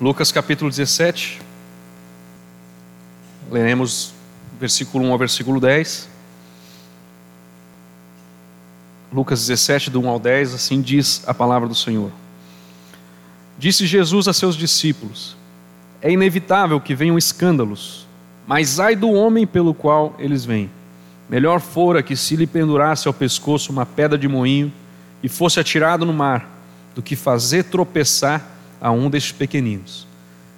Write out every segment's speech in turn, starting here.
Lucas capítulo 17. Leremos versículo 1 ao versículo 10. Lucas 17, do 1 ao 10, assim diz a palavra do Senhor. Disse Jesus a seus discípulos: É inevitável que venham escândalos, mas ai do homem pelo qual eles vêm. Melhor fora que se lhe pendurasse ao pescoço uma pedra de moinho e fosse atirado no mar, do que fazer tropeçar a um destes pequeninos.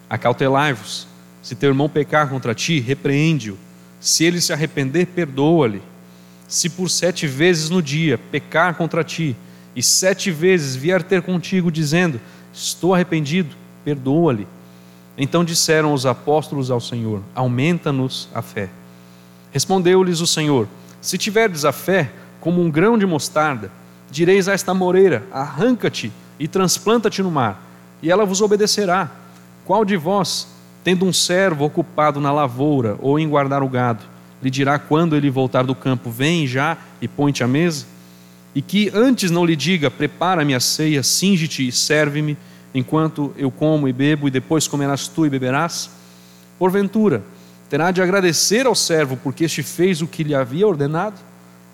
Acautelai-vos, se teu irmão pecar contra ti, repreende-o. Se ele se arrepender, perdoa-lhe. Se por sete vezes no dia pecar contra ti, e sete vezes vier ter contigo, dizendo: Estou arrependido, perdoa-lhe. Então disseram os apóstolos ao Senhor: Aumenta-nos a fé. Respondeu-lhes o Senhor: Se tiverdes a fé como um grão de mostarda, direis a esta moreira: Arranca-te e transplanta-te no mar, e ela vos obedecerá. Qual de vós, tendo um servo ocupado na lavoura ou em guardar o gado, lhe dirá quando ele voltar do campo: Vem já e põe-te à mesa? E que antes não lhe diga: Prepara-me a ceia, singe-te e serve-me, enquanto eu como e bebo, e depois comerás tu e beberás? Porventura, terá de agradecer ao servo, porque este fez o que lhe havia ordenado?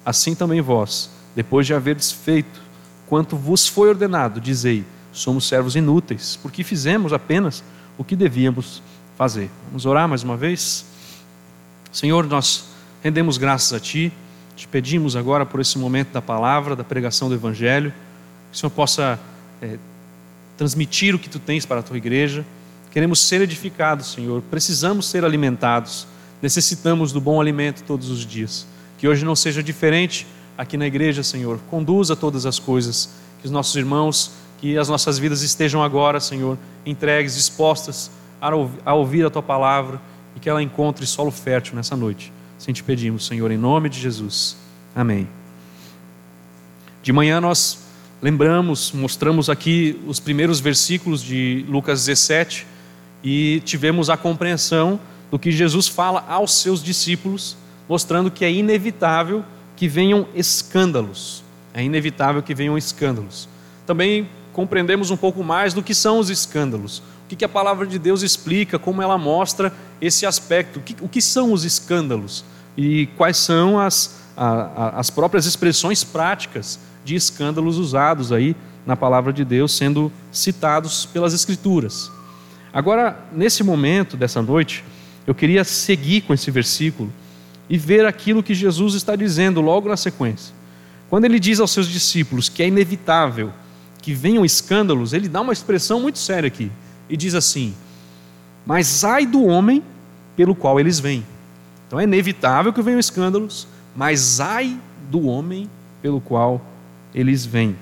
Assim também vós, depois de haverdes feito quanto vos foi ordenado, dizei: somos servos inúteis, porque fizemos apenas o que devíamos fazer. Vamos orar mais uma vez? Senhor, nós rendemos graças a Ti, te pedimos agora por esse momento da palavra, da pregação do Evangelho, que o Senhor possa é, transmitir o que Tu tens para a Tua igreja. Queremos ser edificados, Senhor, precisamos ser alimentados, necessitamos do bom alimento todos os dias. Que hoje não seja diferente aqui na igreja, Senhor. Conduza todas as coisas, que os nossos irmãos, que as nossas vidas estejam agora, Senhor, entregues, dispostas a ouvir a tua palavra e que ela encontre solo fértil nessa noite. Assim te pedimos, Senhor, em nome de Jesus. Amém. De manhã nós lembramos, mostramos aqui os primeiros versículos de Lucas 17 e tivemos a compreensão do que Jesus fala aos seus discípulos, mostrando que é inevitável que venham escândalos. É inevitável que venham escândalos. Também compreendemos um pouco mais do que são os escândalos. O que a palavra de Deus explica, como ela mostra esse aspecto. O que são os escândalos? E quais são as, as próprias expressões práticas de escândalos usados aí na palavra de Deus, sendo citados pelas Escrituras. Agora, nesse momento dessa noite, eu queria seguir com esse versículo e ver aquilo que Jesus está dizendo logo na sequência. Quando ele diz aos seus discípulos que é inevitável que venham escândalos, ele dá uma expressão muito séria aqui e diz assim: Mas ai do homem pelo qual eles vêm. Então é inevitável que venham escândalos, mas ai do homem pelo qual eles vêm.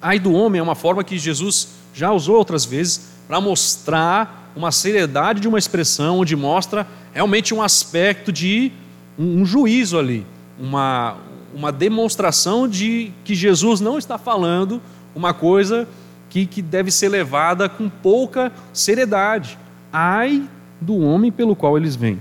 Ai do homem é uma forma que Jesus já usou outras vezes para mostrar uma seriedade de uma expressão onde mostra realmente um aspecto de um, juízo ali, uma, uma demonstração de que Jesus não está falando uma coisa que, que deve ser levada com pouca seriedade. Ai do homem pelo qual eles vêm.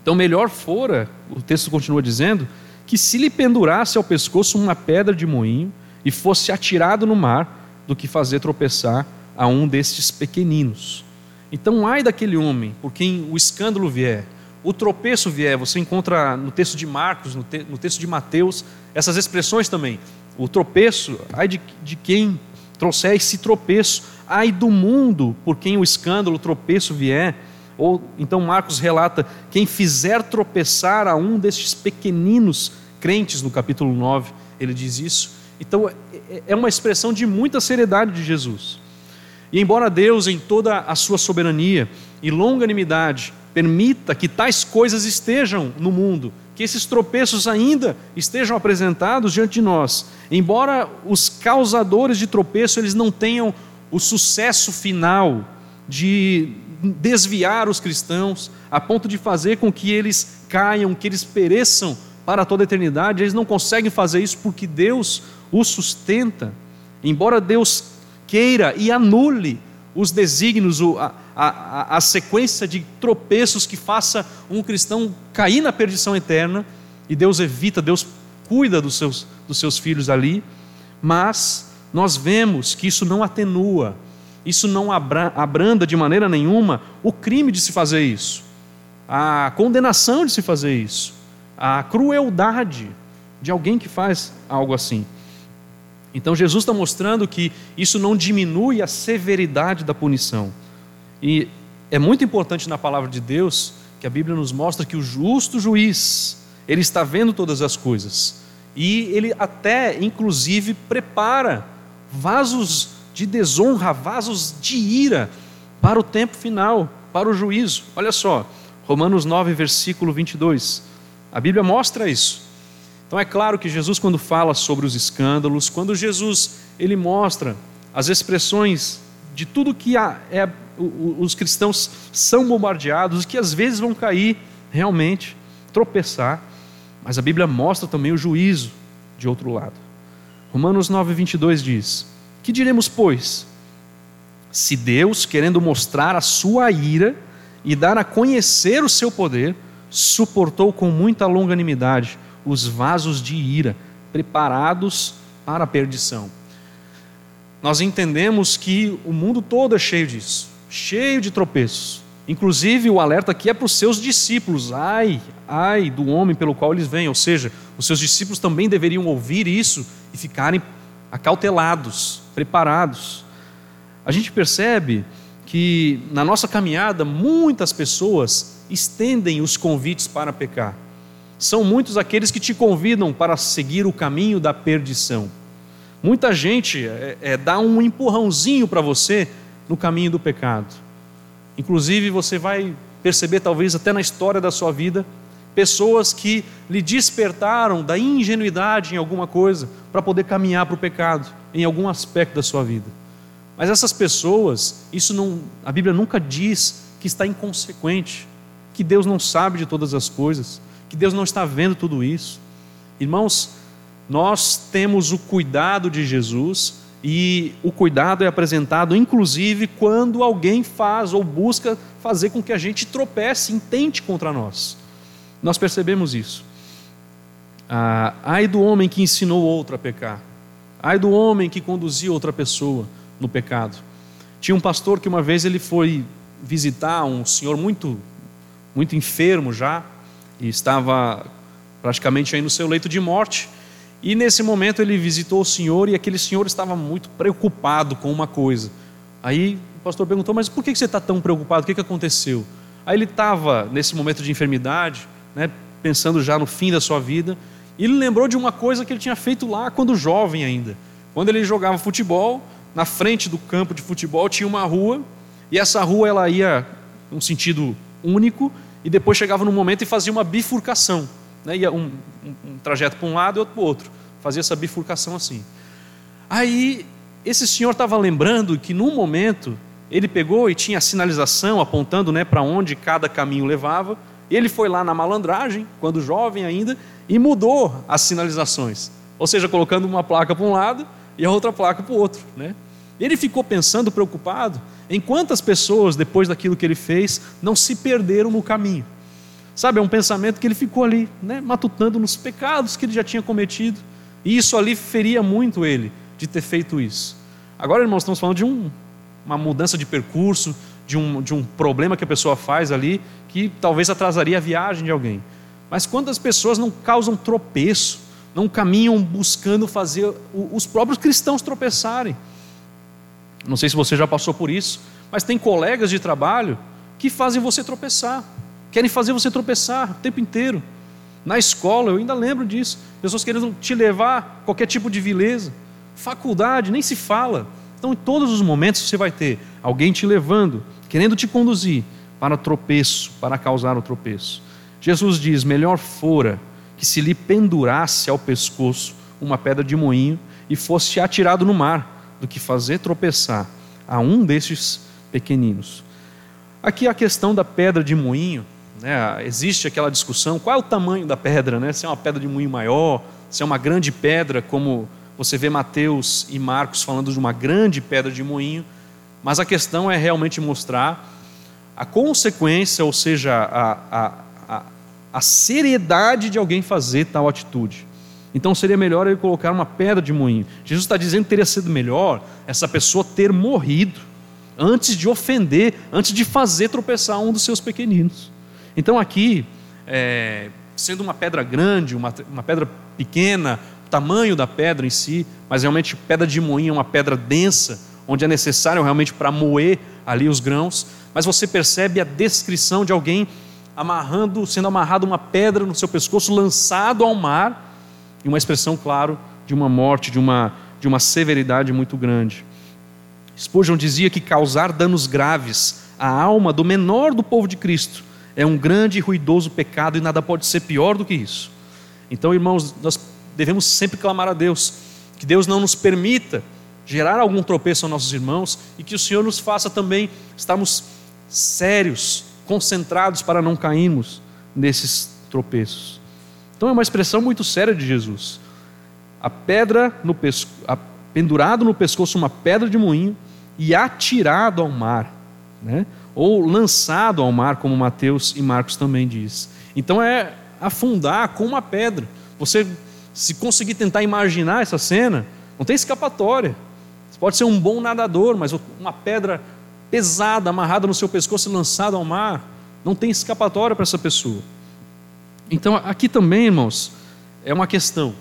Então, melhor fora, o texto continua dizendo, que se lhe pendurasse ao pescoço uma pedra de moinho e fosse atirado no mar, do que fazer tropeçar a um destes pequeninos. Então, ai daquele homem por quem o escândalo vier, o tropeço vier, você encontra no texto de Marcos, no, te, no texto de Mateus, essas expressões também. O tropeço, ai de, de quem trouxer esse tropeço, ai do mundo por quem o escândalo, o tropeço vier. Ou então Marcos relata: quem fizer tropeçar a um destes pequeninos crentes, no capítulo 9, ele diz isso. Então é, é uma expressão de muita seriedade de Jesus. E embora Deus, em toda a sua soberania e longanimidade, permita que tais coisas estejam no mundo, que esses tropeços ainda estejam apresentados diante de nós, embora os causadores de tropeço eles não tenham o sucesso final de desviar os cristãos a ponto de fazer com que eles caiam, que eles pereçam para toda a eternidade, eles não conseguem fazer isso porque Deus os sustenta. Embora Deus queira e anule os desígnios, a, a, a, sequência de tropeços que faça um cristão cair na perdição eterna, e Deus evita, Deus cuida dos seus, dos seus filhos ali, mas nós vemos que isso não atenua isso não abranda de maneira nenhuma o crime de se fazer isso, a condenação de se fazer isso, a crueldade de alguém que faz algo assim. Então Jesus está mostrando que isso não diminui a severidade da punição. E é muito importante na palavra de Deus que a Bíblia nos mostra que o justo juiz, ele está vendo todas as coisas. E ele até, inclusive, prepara vasos de desonra, vasos de ira para o tempo final, para o juízo. Olha só, Romanos 9, versículo 22. A Bíblia mostra isso. Então é claro que Jesus quando fala sobre os escândalos, quando Jesus ele mostra as expressões de tudo que é, os cristãos são bombardeados, que às vezes vão cair realmente, tropeçar, mas a Bíblia mostra também o juízo de outro lado. Romanos 9, 22 diz: Que diremos, pois? Se Deus, querendo mostrar a sua ira e dar a conhecer o seu poder, suportou com muita longanimidade os vasos de ira preparados para a perdição. Nós entendemos que o mundo todo é cheio disso, cheio de tropeços. Inclusive, o alerta aqui é para os seus discípulos: ai, ai do homem pelo qual eles vêm. Ou seja, os seus discípulos também deveriam ouvir isso e ficarem acautelados, preparados. A gente percebe que na nossa caminhada muitas pessoas estendem os convites para pecar são muitos aqueles que te convidam para seguir o caminho da perdição. Muita gente é, é, dá um empurrãozinho para você no caminho do pecado. Inclusive, você vai perceber, talvez até na história da sua vida, pessoas que lhe despertaram da ingenuidade em alguma coisa para poder caminhar para o pecado, em algum aspecto da sua vida. Mas essas pessoas, isso não, a Bíblia nunca diz que está inconsequente, que Deus não sabe de todas as coisas que Deus não está vendo tudo isso. Irmãos, nós temos o cuidado de Jesus e o cuidado é apresentado inclusive quando alguém faz ou busca fazer com que a gente tropece, intente contra nós. Nós percebemos isso. Ah, ai do homem que ensinou outro a pecar. Ai do homem que conduziu outra pessoa no pecado. Tinha um pastor que uma vez ele foi visitar um senhor muito muito enfermo já, e estava praticamente aí no seu leito de morte. E nesse momento ele visitou o senhor e aquele senhor estava muito preocupado com uma coisa. Aí o pastor perguntou: Mas por que você está tão preocupado? O que, aconteceu? Aí ele estava nesse momento de enfermidade, né, pensando já no fim da sua vida, e ele lembrou de uma coisa que ele tinha feito lá quando jovem ainda. Quando ele jogava futebol, na frente do campo de futebol tinha uma rua, e essa rua ela ia um sentido único, e depois chegava num momento e fazia uma bifurcação. Né? Ia um, um, um trajeto para um lado e outro para o outro. Fazia essa bifurcação assim. Aí, esse senhor estava lembrando que num momento ele pegou e tinha a sinalização apontando né, para onde cada caminho levava. Ele foi lá na malandragem, quando jovem ainda, e mudou as sinalizações. Ou seja, colocando uma placa para um lado e a outra placa para o outro. Né? Ele ficou pensando, preocupado, em quantas pessoas, depois daquilo que ele fez, não se perderam no caminho. Sabe, é um pensamento que ele ficou ali, né, matutando nos pecados que ele já tinha cometido. E isso ali feria muito ele de ter feito isso. Agora, irmãos, estamos falando de um, uma mudança de percurso, de um, de um problema que a pessoa faz ali, que talvez atrasaria a viagem de alguém. Mas quantas pessoas não causam tropeço, não caminham buscando fazer os próprios cristãos tropeçarem? Não sei se você já passou por isso, mas tem colegas de trabalho que fazem você tropeçar, querem fazer você tropeçar o tempo inteiro. Na escola, eu ainda lembro disso, pessoas querendo te levar a qualquer tipo de vileza. Faculdade, nem se fala. Então, em todos os momentos, você vai ter alguém te levando, querendo te conduzir para tropeço, para causar o tropeço. Jesus diz: melhor fora que se lhe pendurasse ao pescoço uma pedra de moinho e fosse atirado no mar do que fazer tropeçar a um destes pequeninos. Aqui a questão da pedra de moinho, né? existe aquela discussão: qual é o tamanho da pedra? Né? Se é uma pedra de moinho maior, se é uma grande pedra, como você vê Mateus e Marcos falando de uma grande pedra de moinho, mas a questão é realmente mostrar a consequência, ou seja, a, a, a, a seriedade de alguém fazer tal atitude. Então seria melhor ele colocar uma pedra de moinho. Jesus está dizendo que teria sido melhor essa pessoa ter morrido antes de ofender, antes de fazer tropeçar um dos seus pequeninos. Então aqui, é, sendo uma pedra grande, uma, uma pedra pequena, o tamanho da pedra em si, mas realmente pedra de moinho é uma pedra densa, onde é necessário realmente para moer ali os grãos, mas você percebe a descrição de alguém amarrando, sendo amarrado uma pedra no seu pescoço, lançado ao mar, e uma expressão, claro, de uma morte, de uma, de uma severidade muito grande. Spurgeon dizia que causar danos graves à alma do menor do povo de Cristo é um grande e ruidoso pecado e nada pode ser pior do que isso. Então, irmãos, nós devemos sempre clamar a Deus, que Deus não nos permita gerar algum tropeço aos nossos irmãos e que o Senhor nos faça também estarmos sérios, concentrados para não cairmos nesses tropeços. Então é uma expressão muito séria de Jesus. A pedra no pesco, a, pendurado no pescoço uma pedra de moinho e atirado ao mar, né? ou lançado ao mar, como Mateus e Marcos também diz. Então é afundar com uma pedra. Você, se conseguir tentar imaginar essa cena, não tem escapatória. Você pode ser um bom nadador, mas uma pedra pesada amarrada no seu pescoço e lançada ao mar, não tem escapatória para essa pessoa. Então aqui também, irmãos, é uma questão.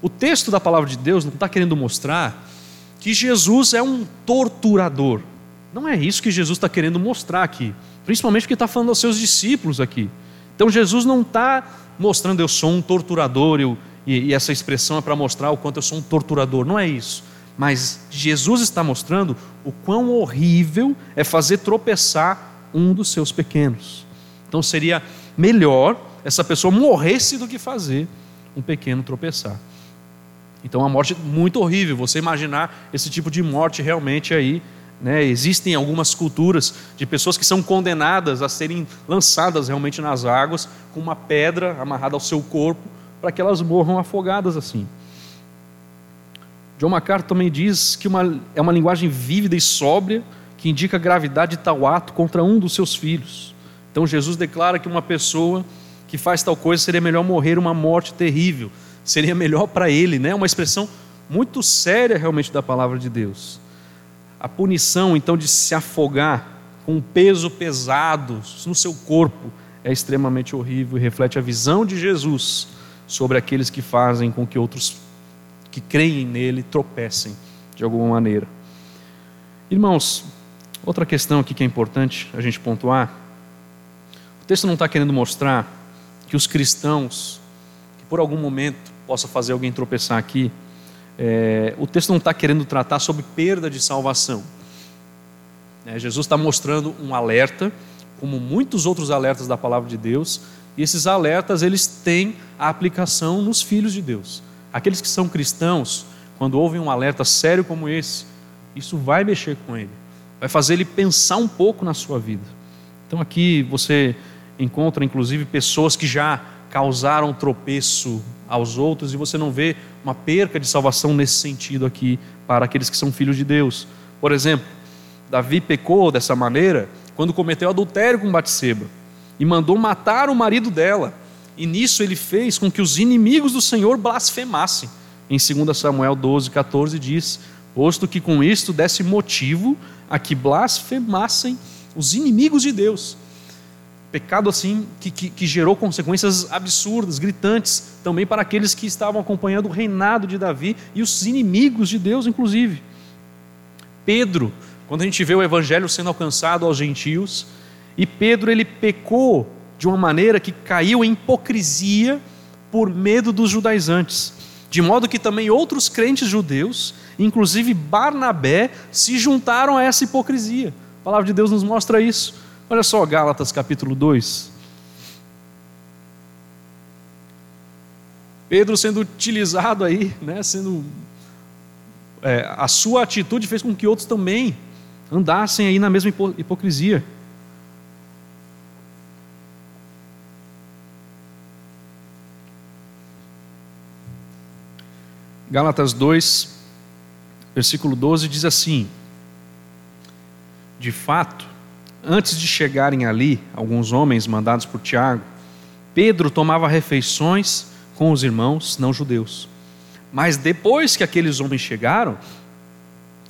O texto da palavra de Deus não está querendo mostrar que Jesus é um torturador. Não é isso que Jesus está querendo mostrar aqui. Principalmente porque está falando aos seus discípulos aqui. Então Jesus não está mostrando eu sou um torturador eu, e, e essa expressão é para mostrar o quanto eu sou um torturador. Não é isso. Mas Jesus está mostrando o quão horrível é fazer tropeçar um dos seus pequenos. Então seria melhor essa pessoa morresse do que fazer um pequeno tropeçar. Então, uma morte muito horrível. Você imaginar esse tipo de morte realmente aí né? Existem algumas culturas de pessoas que são condenadas a serem lançadas realmente nas águas com uma pedra amarrada ao seu corpo para que elas morram afogadas assim. John MacArthur também diz que uma, é uma linguagem vívida e sóbria que indica a gravidade de tal ato contra um dos seus filhos. Então Jesus declara que uma pessoa que faz tal coisa seria melhor morrer uma morte terrível, seria melhor para ele, né? Uma expressão muito séria realmente da palavra de Deus. A punição, então, de se afogar com um peso pesado no seu corpo é extremamente horrível e reflete a visão de Jesus sobre aqueles que fazem com que outros que creem nele tropecem de alguma maneira. Irmãos, outra questão aqui que é importante a gente pontuar: o texto não está querendo mostrar que os cristãos, que por algum momento possa fazer alguém tropeçar aqui, é, o texto não está querendo tratar sobre perda de salvação. É, Jesus está mostrando um alerta, como muitos outros alertas da palavra de Deus, e esses alertas eles têm a aplicação nos filhos de Deus. Aqueles que são cristãos, quando ouvem um alerta sério como esse, isso vai mexer com ele, vai fazer ele pensar um pouco na sua vida. Então aqui você encontra inclusive pessoas que já causaram tropeço aos outros e você não vê uma perca de salvação nesse sentido aqui para aqueles que são filhos de Deus. Por exemplo, Davi pecou dessa maneira quando cometeu adultério com Batseba e mandou matar o marido dela. E nisso ele fez com que os inimigos do Senhor blasfemassem. Em 2 Samuel 12, 14 diz: Posto que com isto desse motivo a que blasfemassem os inimigos de Deus. Pecado assim que, que, que, gerou consequências absurdas, gritantes, também para aqueles que estavam acompanhando o reinado de Davi e os inimigos de Deus, inclusive. Pedro, quando a gente vê o evangelho sendo alcançado aos gentios, e Pedro ele pecou de uma maneira que caiu em hipocrisia por medo dos judaizantes, de modo que também outros crentes judeus, inclusive Barnabé, se juntaram a essa hipocrisia. A palavra de Deus nos mostra isso. Olha só Gálatas capítulo 2. Pedro sendo utilizado aí, né, sendo é, a sua atitude fez com que outros também andassem aí na mesma hipocrisia. Gálatas 2, versículo 12 diz assim: De fato, Antes de chegarem ali, alguns homens mandados por Tiago, Pedro tomava refeições com os irmãos não judeus. Mas depois que aqueles homens chegaram,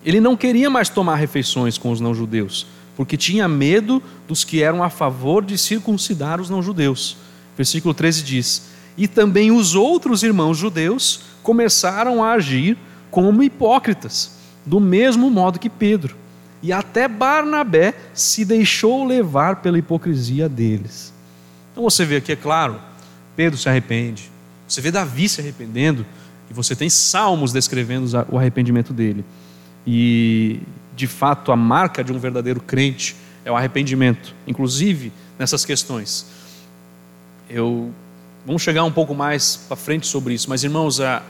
Ele não queria mais tomar refeições com os não-judeus, porque tinha medo dos que eram a favor de circuncidar os não-judeus. Versículo 13 diz: E também os outros irmãos judeus começaram a agir como hipócritas, do mesmo modo que Pedro. E até Barnabé se deixou levar pela hipocrisia deles. Então você vê aqui, é claro, Pedro se arrepende, você vê Davi se arrependendo, e você tem salmos descrevendo o arrependimento dele. E, de fato, a marca de um verdadeiro crente é o arrependimento, inclusive nessas questões. Eu vamos chegar um pouco mais para frente sobre isso, mas irmãos, a,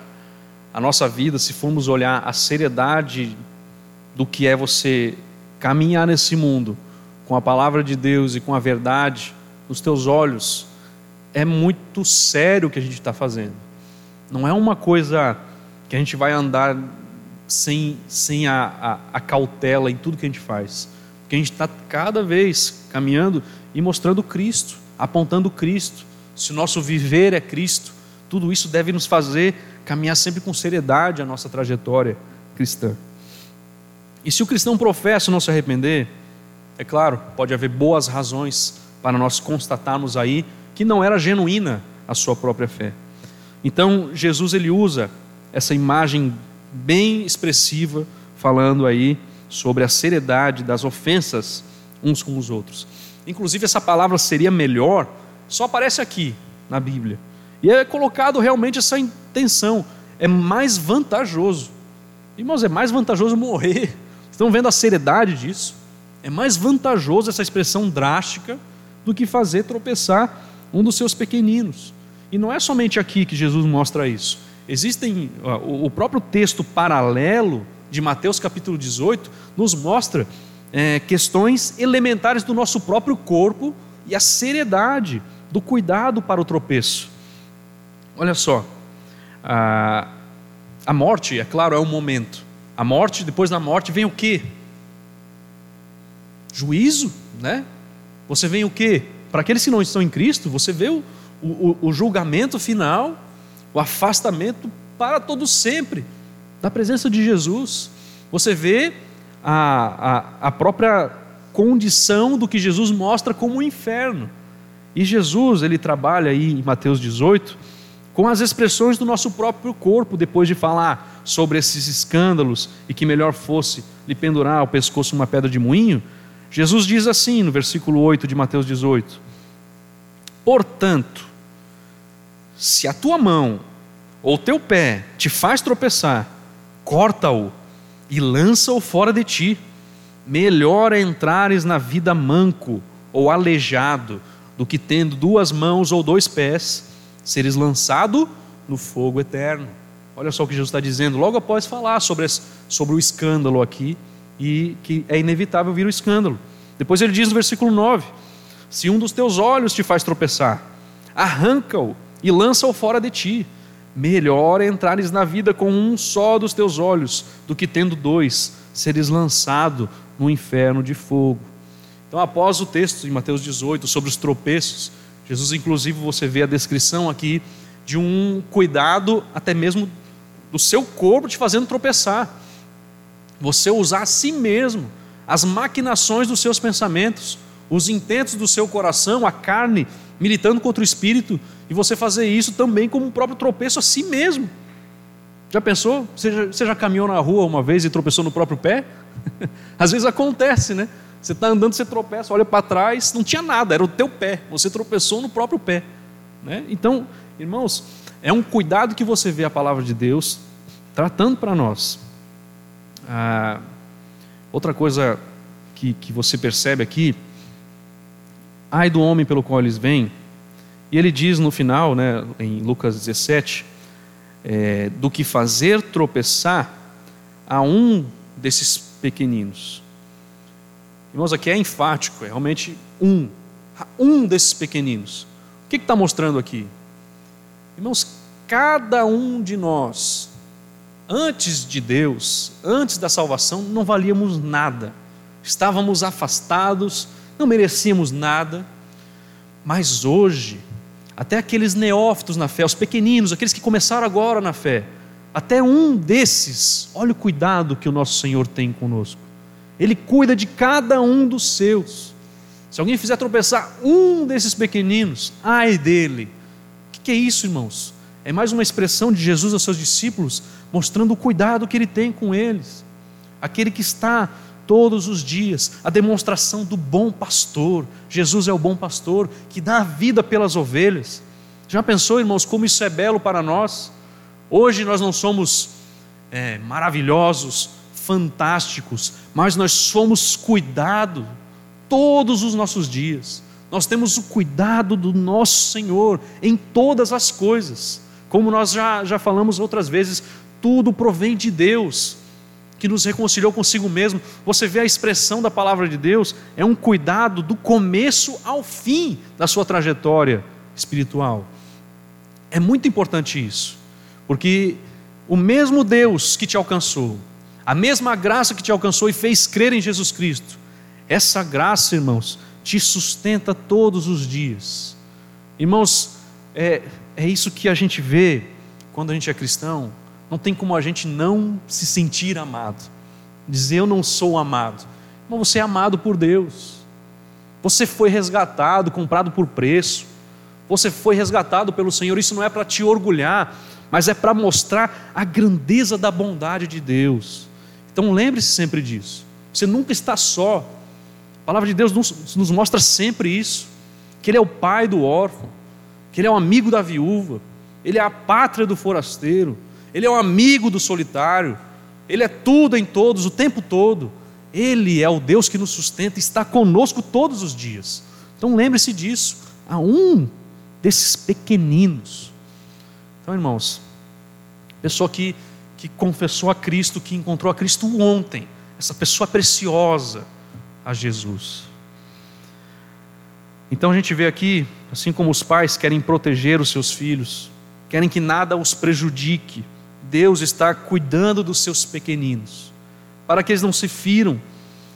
a nossa vida, se formos olhar a seriedade do que é você caminhar nesse mundo com a palavra de Deus e com a verdade nos teus olhos, é muito sério o que a gente está fazendo. Não é uma coisa que a gente vai andar sem, sem a, a, a cautela em tudo que a gente faz. Porque a gente está cada vez caminhando e mostrando Cristo, apontando Cristo. Se o nosso viver é Cristo, tudo isso deve nos fazer caminhar sempre com seriedade a nossa trajetória cristã. E se o cristão professa não se arrepender, é claro, pode haver boas razões para nós constatarmos aí que não era genuína a sua própria fé. Então, Jesus ele usa essa imagem bem expressiva, falando aí sobre a seriedade das ofensas uns com os outros. Inclusive, essa palavra seria melhor, só aparece aqui na Bíblia. E é colocado realmente essa intenção. É mais vantajoso. Irmãos, é mais vantajoso morrer. Estão vendo a seriedade disso? É mais vantajoso essa expressão drástica do que fazer tropeçar um dos seus pequeninos. E não é somente aqui que Jesus mostra isso. Existem o próprio texto paralelo de Mateus capítulo 18 nos mostra é, questões elementares do nosso próprio corpo e a seriedade do cuidado para o tropeço. Olha só, a, a morte, é claro, é um momento. A morte, depois da morte vem o quê? Juízo, né? Você vem o quê? Para aqueles que não estão em Cristo, você vê o, o, o julgamento final o afastamento para todo sempre da presença de Jesus. Você vê a, a, a própria condição do que Jesus mostra como o inferno. E Jesus, ele trabalha aí em Mateus 18 com as expressões do nosso próprio corpo, depois de falar sobre esses escândalos e que melhor fosse lhe pendurar ao pescoço uma pedra de moinho. Jesus diz assim no versículo 8 de Mateus 18: Portanto, se a tua mão ou teu pé te faz tropeçar, corta-o e lança-o fora de ti. Melhor é entrares na vida manco ou aleijado do que tendo duas mãos ou dois pés, seres lançado no fogo eterno. Olha só o que Jesus está dizendo, logo após falar sobre, sobre o escândalo aqui, e que é inevitável vir o escândalo. Depois ele diz no versículo 9: Se um dos teus olhos te faz tropeçar, arranca-o e lança-o fora de ti. Melhor é entrares na vida com um só dos teus olhos, do que tendo dois, seres lançado no inferno de fogo. Então, após o texto em Mateus 18 sobre os tropeços, Jesus, inclusive, você vê a descrição aqui de um cuidado até mesmo do seu corpo te fazendo tropeçar. Você usar a si mesmo, as maquinações dos seus pensamentos, os intentos do seu coração, a carne militando contra o espírito, e você fazer isso também como um próprio tropeço a si mesmo. Já pensou? Você já, você já caminhou na rua uma vez e tropeçou no próprio pé? Às vezes acontece, né? Você está andando, você tropeça, olha para trás, não tinha nada, era o teu pé, você tropeçou no próprio pé. Né? Então, irmãos, é um cuidado que você vê a palavra de Deus tratando para nós. Ah, outra coisa que, que você percebe aqui, ai do homem pelo qual eles vêm, e ele diz no final, né, em Lucas 17, é, do que fazer tropeçar a um desses pequeninos. Irmãos, aqui é enfático, é realmente um, um desses pequeninos. O que está mostrando aqui? Irmãos, cada um de nós, antes de Deus, antes da salvação, não valíamos nada, estávamos afastados, não merecíamos nada, mas hoje, até aqueles neófitos na fé, os pequeninos, aqueles que começaram agora na fé, até um desses, olha o cuidado que o nosso Senhor tem conosco. Ele cuida de cada um dos seus. Se alguém fizer tropeçar um desses pequeninos, ai dele. O que é isso, irmãos? É mais uma expressão de Jesus aos seus discípulos, mostrando o cuidado que ele tem com eles. Aquele que está todos os dias, a demonstração do bom pastor. Jesus é o bom pastor que dá a vida pelas ovelhas. Já pensou, irmãos, como isso é belo para nós? Hoje nós não somos é, maravilhosos, fantásticos, mas nós somos cuidado todos os nossos dias. Nós temos o cuidado do nosso Senhor em todas as coisas. Como nós já, já falamos outras vezes, tudo provém de Deus, que nos reconciliou consigo mesmo. Você vê a expressão da palavra de Deus, é um cuidado do começo ao fim da sua trajetória espiritual. É muito importante isso, porque o mesmo Deus que te alcançou, a mesma graça que te alcançou e fez crer em Jesus Cristo, essa graça, irmãos, te sustenta todos os dias. Irmãos, é, é isso que a gente vê quando a gente é cristão. Não tem como a gente não se sentir amado. Dizer eu não sou amado. Mas você é amado por Deus. Você foi resgatado, comprado por preço. Você foi resgatado pelo Senhor. Isso não é para te orgulhar, mas é para mostrar a grandeza da bondade de Deus. Então lembre-se sempre disso. Você nunca está só. A palavra de Deus nos, nos mostra sempre isso: que Ele é o pai do órfão, que Ele é o amigo da viúva, Ele é a pátria do forasteiro, Ele é o amigo do solitário, Ele é tudo em todos, o tempo todo. Ele é o Deus que nos sustenta, está conosco todos os dias. Então lembre-se disso. A um desses pequeninos. Então, irmãos, pessoa que, que confessou a Cristo, que encontrou a Cristo ontem, essa pessoa preciosa, a Jesus. Então a gente vê aqui, assim como os pais querem proteger os seus filhos, querem que nada os prejudique, Deus está cuidando dos seus pequeninos, para que eles não se firam,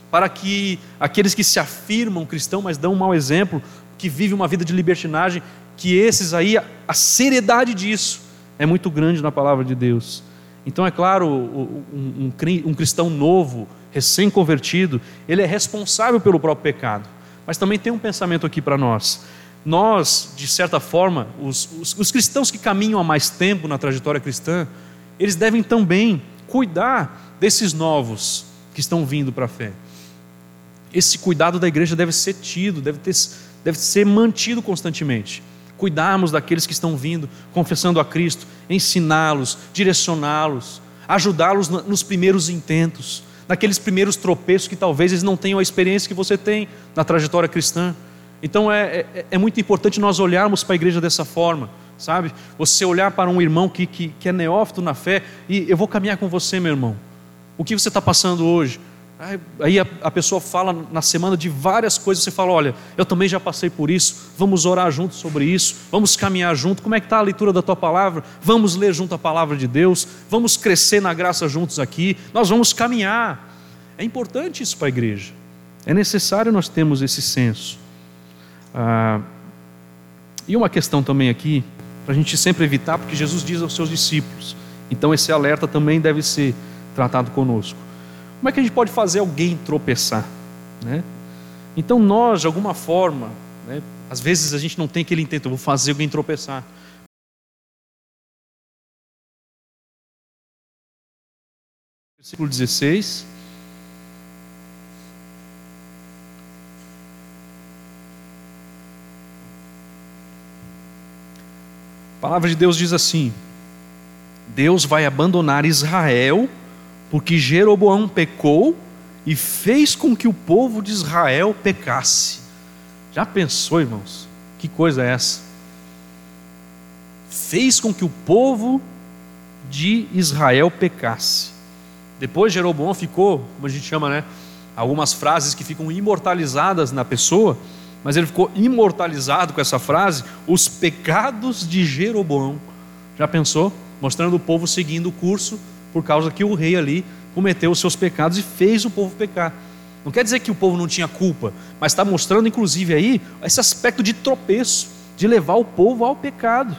para que aqueles que se afirmam cristão, mas dão um mau exemplo, que vivem uma vida de libertinagem, que esses aí, a seriedade disso é muito grande na palavra de Deus. Então, é claro, um, cristão novo, recém-convertido, ele é responsável pelo próprio pecado. Mas também tem um pensamento aqui para nós. Nós, de certa forma, os, os, os cristãos que caminham há mais tempo na trajetória cristã, eles devem também cuidar desses novos que estão vindo para a fé. Esse cuidado da igreja deve ser tido, deve, ter, deve ser mantido constantemente. Cuidarmos daqueles que estão vindo, confessando a Cristo, ensiná-los, direcioná-los, ajudá-los nos primeiros intentos, naqueles primeiros tropeços que talvez eles não tenham a experiência que você tem na trajetória cristã. Então é, é, é muito importante nós olharmos para a igreja dessa forma, sabe? Você olhar para um irmão que, que, que é neófito na fé e eu vou caminhar com você, meu irmão. O que você está passando hoje? Aí a, a, pessoa fala na semana de várias coisas, você fala: olha, eu também já passei por isso, vamos orar juntos sobre isso, vamos caminhar junto. Como é que está a leitura da tua palavra? Vamos ler junto a palavra de Deus, vamos crescer na graça juntos aqui, nós vamos caminhar. É importante isso para a igreja, é necessário nós termos esse senso. Ah, e uma questão também aqui, para a gente sempre evitar, porque Jesus diz aos seus discípulos, então esse alerta também deve ser tratado conosco como é que a gente pode fazer alguém tropeçar? Né? Então, nós, de alguma forma, né, às vezes a gente não tem aquele intento, vou fazer alguém tropeçar. Versículo 16. A palavra de Deus diz assim: Deus vai abandonar Israel porque Jeroboão pecou e fez com que o povo de Israel pecasse. Já pensou, irmãos? Que coisa é essa? Fez com que o povo de Israel pecasse. Depois Jeroboão ficou, como a gente chama, né? Algumas frases que ficam imortalizadas na pessoa, mas ele ficou imortalizado com essa frase: os pecados de Jeroboão. Já pensou? Mostrando o povo seguindo o curso por causa que o rei ali cometeu os seus pecados e fez o povo pecar. Não quer dizer que o povo não tinha culpa, mas está mostrando, inclusive, aí esse aspecto de tropeço, de levar o povo ao pecado.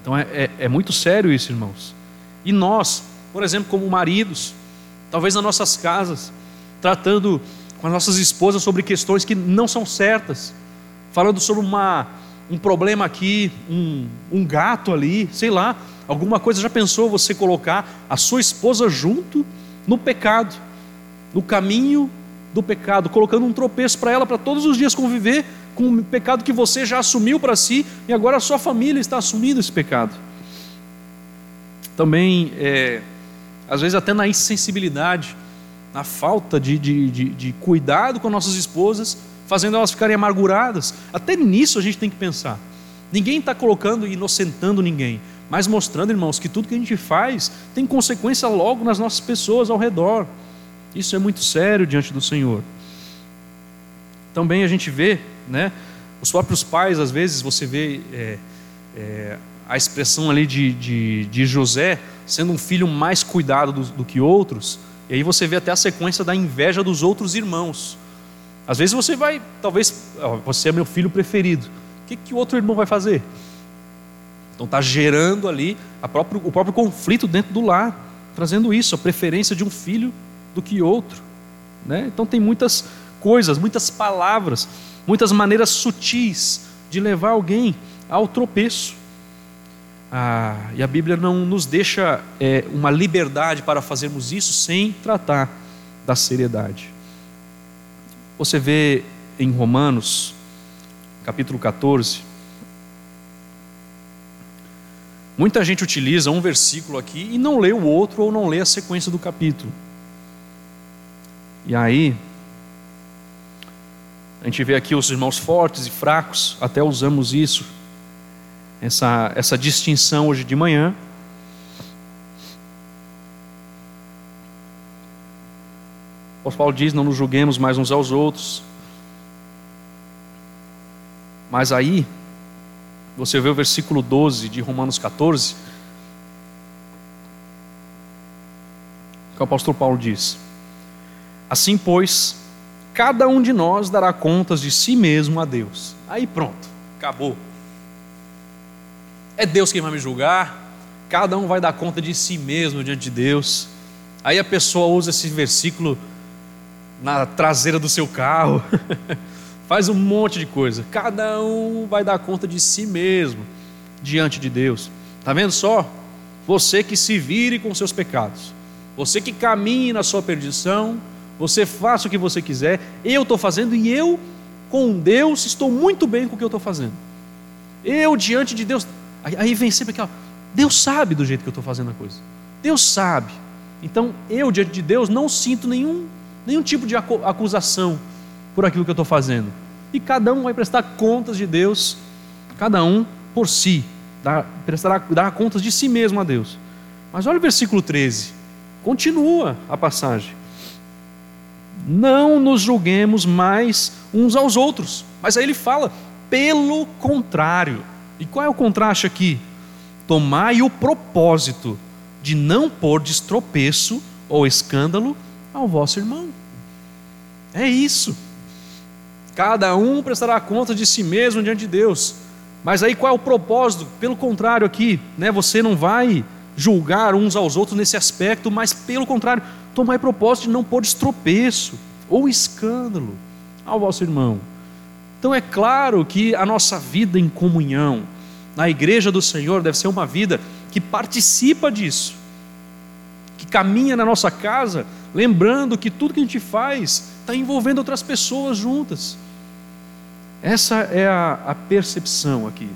Então é, é, é muito sério isso, irmãos. E nós, por exemplo, como maridos, talvez nas nossas casas, tratando com as nossas esposas sobre questões que não são certas, falando sobre uma, um problema aqui, um, um gato ali, sei lá, alguma coisa. Já pensou você colocar a sua esposa junto no pecado, no caminho do pecado, colocando um tropeço para ela para todos os dias conviver com o pecado que você já assumiu para si e agora a sua família está assumindo esse pecado. Também, é, às vezes, até na insensibilidade, na falta de, de, de, de cuidado com nossas esposas, fazendo elas ficarem amarguradas. Até nisso a gente tem que pensar. Ninguém está colocando e inocentando ninguém, mas mostrando, irmãos, que tudo que a gente faz tem consequência logo nas nossas pessoas ao redor. Isso é muito sério diante do Senhor. Também a gente vê, né, os próprios pais, às vezes, você vê é, é, a expressão ali de, de, de, José sendo um filho mais cuidado do, do que outros, e aí você vê até a sequência da inveja dos outros irmãos. Às vezes você vai, talvez, você é meu filho preferido. O que, que o outro irmão vai fazer? Então está gerando ali próprio, o próprio conflito dentro do lar, trazendo isso, a preferência de um filho do que outro. Né? Então tem muitas coisas, muitas palavras, muitas maneiras sutis de levar alguém ao tropeço. Ah, e a Bíblia não nos deixa é, uma liberdade para fazermos isso sem tratar da seriedade. Você vê em Romanos, capítulo 14, muita gente utiliza um versículo aqui e não lê o outro ou não lê a sequência do capítulo. E aí, a gente vê aqui os irmãos fortes e fracos, até usamos isso, essa, essa distinção hoje de manhã. O Paulo diz: não nos julguemos mais uns aos outros. Mas aí, você vê o versículo 12 de Romanos 14, que o apóstolo Paulo diz: Assim, pois, cada um de nós dará contas de si mesmo a Deus. Aí pronto, acabou. É Deus quem vai me julgar, cada um vai dar conta de si mesmo diante de Deus. Aí a pessoa usa esse versículo na traseira do seu carro, faz um monte de coisa. Cada um vai dar conta de si mesmo diante de Deus. Está vendo só? Você que se vire com seus pecados, você que caminhe na sua perdição, você faça o que você quiser, eu estou fazendo e eu, com Deus, estou muito bem com o que eu estou fazendo. Eu, diante de Deus, aí vem sempre aquela, Deus sabe do jeito que eu estou fazendo a coisa, Deus sabe. Então, eu, diante de Deus, não sinto nenhum, nenhum tipo de acusação por aquilo que eu estou fazendo. E cada um vai prestar contas de Deus, cada um por si, dar, prestará, contas de si mesmo a Deus. Mas olha o versículo 13, continua a passagem não nos julguemos mais uns aos outros. Mas aí ele fala, pelo contrário. E qual é o contraste aqui? Tomai o propósito de não pôr destropeço ou escândalo ao vosso irmão. É isso. Cada um prestará conta de si mesmo diante de Deus. Mas aí qual é o propósito? Pelo contrário aqui, né, você não vai julgar uns aos outros nesse aspecto, mas pelo contrário, tomai propósito de não pôr estropeço ou escândalo ao vosso irmão. Então é claro que a nossa vida em comunhão na igreja do Senhor deve ser uma vida que participa disso, que caminha na nossa casa, lembrando que tudo que a gente faz está envolvendo outras pessoas juntas. Essa é a, a, percepção aqui.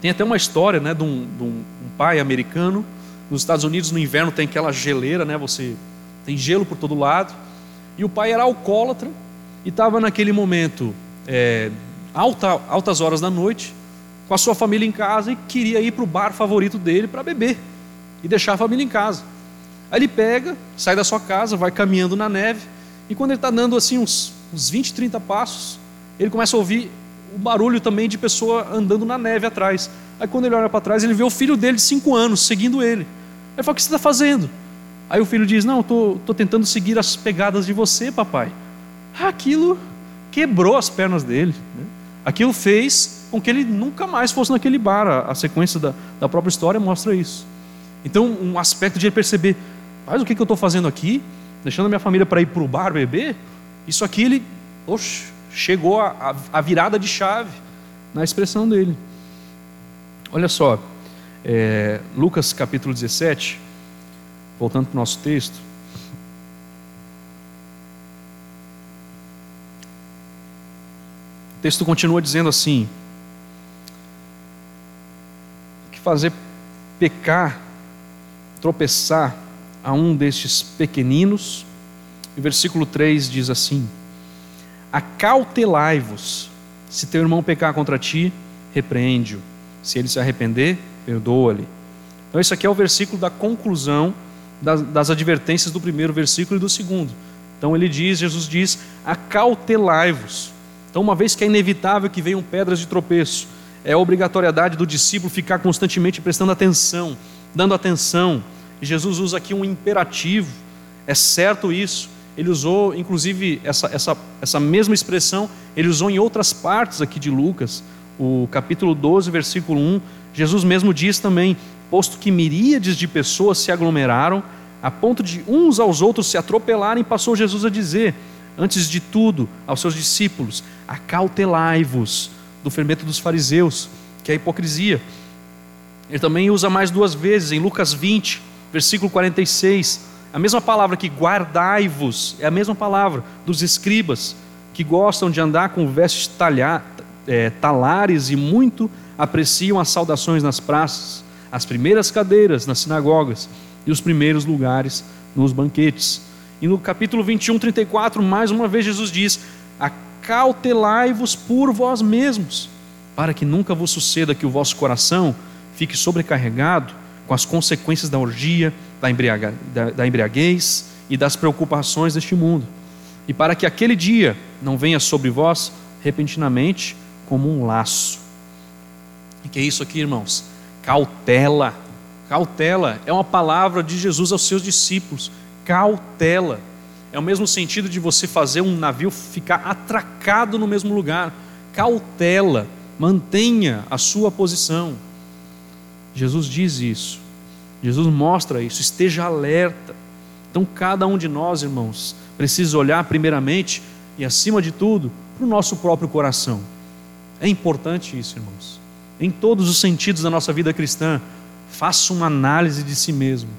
Tem até uma história né, de, um, de um, um pai americano nos Estados Unidos, no inverno, tem aquela geleira, né? Você tem gelo por todo lado. E o pai era alcoólatra e estava naquele momento, é, alta, altas horas da noite, com a sua família em casa e queria ir para o bar favorito dele para beber e deixar a família em casa. Aí ele pega, sai da sua casa, vai caminhando na neve e quando ele está dando assim uns, uns 20, 30 passos, ele começa a ouvir o barulho também de pessoa andando na neve atrás. Aí quando ele olha para trás, ele vê o filho dele de 5 anos seguindo ele. Ele fala: O que você está fazendo? Aí o filho diz: Não, estou tentando seguir as pegadas de você, papai. Aquilo quebrou as pernas dele. Né? Aquilo fez com que ele nunca mais fosse naquele bar. A, a sequência da, da própria história mostra isso. Então, um aspecto de perceber, mas o que, que eu estou fazendo aqui? Deixando a minha família para ir para o bar beber? Isso aqui, ele, oxe, chegou a, a, a virada de chave na expressão dele. Olha só, é, Lucas capítulo 17, voltando para o nosso texto. O texto continua dizendo assim: que fazer pecar, tropeçar a um destes pequeninos. E versículo 3 diz assim: Acautelai-vos, se teu irmão pecar contra ti, repreende-o. Se ele se arrepender, perdoa-lhe. Então, esse aqui é o versículo da conclusão das, das advertências do primeiro versículo e do segundo. Então, ele diz: Jesus diz, acautelai-vos. Então, uma vez que é inevitável que venham pedras de tropeço, é a obrigatoriedade do discípulo ficar constantemente prestando atenção, dando atenção. E Jesus usa aqui um imperativo, é certo isso. Ele usou, inclusive, essa, essa, essa mesma expressão, ele usou em outras partes aqui de Lucas, o capítulo 12, versículo 1. Jesus mesmo diz também: posto que miríades de pessoas se aglomeraram, a ponto de uns aos outros se atropelarem, passou Jesus a dizer: antes de tudo, aos seus discípulos: acautelai-vos do fermento dos fariseus, que é a hipocrisia. Ele também usa mais duas vezes, em Lucas 20, versículo 46, a mesma palavra que guardai-vos, é a mesma palavra dos escribas, que gostam de andar com vestes é, talares e muito apreciam as saudações nas praças, as primeiras cadeiras nas sinagogas e os primeiros lugares nos banquetes. E no capítulo 21, 34, mais uma vez Jesus diz: Acautelai-vos por vós mesmos, para que nunca vos suceda que o vosso coração fique sobrecarregado com as consequências da orgia, da, embriaga, da, da embriaguez e das preocupações deste mundo. E para que aquele dia não venha sobre vós repentinamente como um laço. O que é isso aqui, irmãos? Cautela. Cautela é uma palavra de Jesus aos seus discípulos cautela. É o mesmo sentido de você fazer um navio ficar atracado no mesmo lugar. Cautela, mantenha a sua posição. Jesus diz isso. Jesus mostra isso. Esteja alerta. Então, cada um de nós, irmãos, precisa olhar primeiramente e, acima de tudo, para o nosso próprio coração. É importante isso, irmãos. Em todos os sentidos da nossa vida cristã, faça uma análise de si mesmo.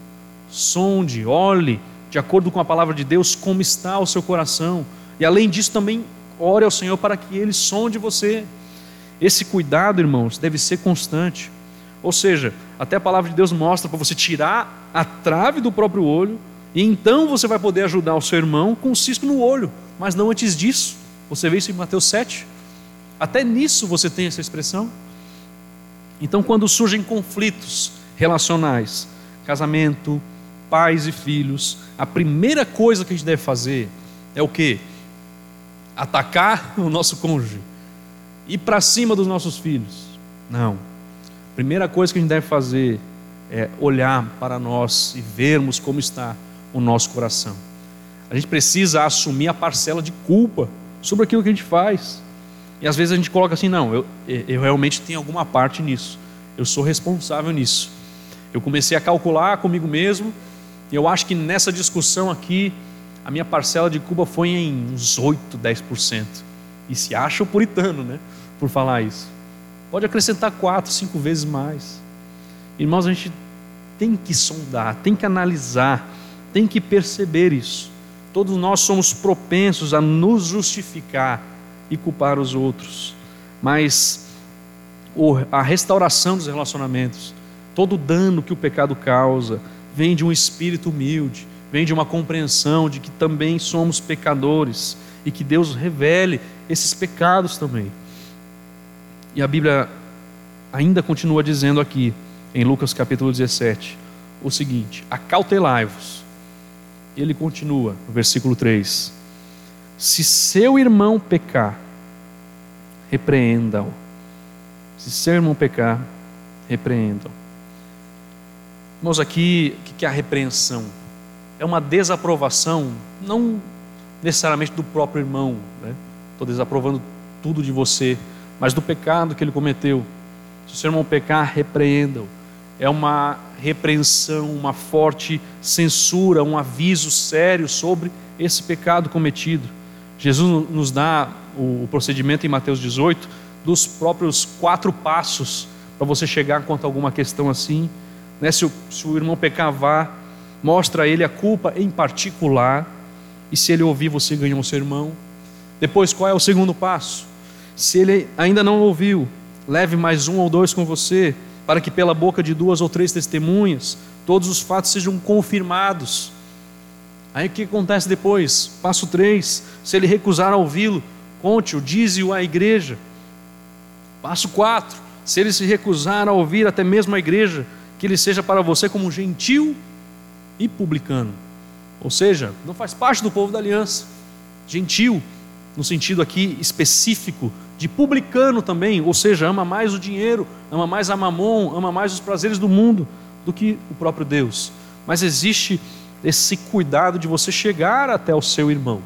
Sonde, olhe de acordo com a palavra de Deus, como está o seu coração. E além disso, também ore ao Senhor para que Ele sonde você. Esse cuidado, irmãos, deve ser constante. Ou seja, até a palavra de Deus mostra para você tirar a trave do próprio olho, e então você vai poder ajudar o seu irmão com um cisco no olho, mas não antes disso. Você vê isso em Mateus 7. Até nisso você tem essa expressão. Então, quando surgem conflitos relacionais, casamento, pais e filhos, a primeira coisa que a gente deve fazer é o que? Atacar o nosso cônjuge, ir para cima dos nossos filhos. Não. Primeira coisa que a gente deve fazer é olhar para nós e vermos como está o nosso coração. A gente precisa assumir a parcela de culpa sobre aquilo que a gente faz. E às vezes a gente coloca assim: não, eu, eu realmente tenho alguma parte nisso, eu sou responsável nisso. Eu comecei a calcular comigo mesmo e eu acho que nessa discussão aqui, a minha parcela de culpa foi em uns 8, 10%. E se acha o puritano, né? Por falar isso. Pode acrescentar quatro, cinco vezes mais. Irmãos, a gente tem que sondar, tem que analisar, tem que perceber isso. Todos nós somos propensos a nos justificar e culpar os outros. Mas a restauração dos relacionamentos, todo o dano que o pecado causa, vem de um espírito humilde, vem de uma compreensão de que também somos pecadores e que Deus revele esses pecados também. E a Bíblia ainda continua dizendo aqui, em Lucas capítulo 17, o seguinte: Acautelai-vos. Ele continua, no versículo 3: Se seu irmão pecar, repreenda-o. Se seu irmão pecar, repreenda-o. Irmãos, aqui, o que é a repreensão? É uma desaprovação, não necessariamente do próprio irmão, né? estou desaprovando tudo de você, mas do pecado que ele cometeu. Se o seu irmão pecar, repreenda-o. é uma repreensão, uma forte censura, um aviso sério sobre esse pecado cometido. Jesus nos dá o procedimento em Mateus 18 dos próprios quatro passos para você chegar quanto a alguma questão assim. Né? Se, o, se o irmão pecar, vá, mostra a ele a culpa em particular, e se ele ouvir, você ganhou o seu irmão. Depois, qual é o segundo passo? Se ele ainda não ouviu, leve mais um ou dois com você, para que pela boca de duas ou três testemunhas todos os fatos sejam confirmados. Aí o que acontece depois? Passo 3: se ele recusar ouvi-lo, conte-o, dize-o à igreja. Passo 4: se ele se recusar a ouvir até mesmo a igreja, que ele seja para você como gentil e publicano. Ou seja, não faz parte do povo da aliança. Gentil, no sentido aqui específico de publicano também, ou seja, ama mais o dinheiro, ama mais a mamon, ama mais os prazeres do mundo do que o próprio Deus. Mas existe esse cuidado de você chegar até o seu irmão.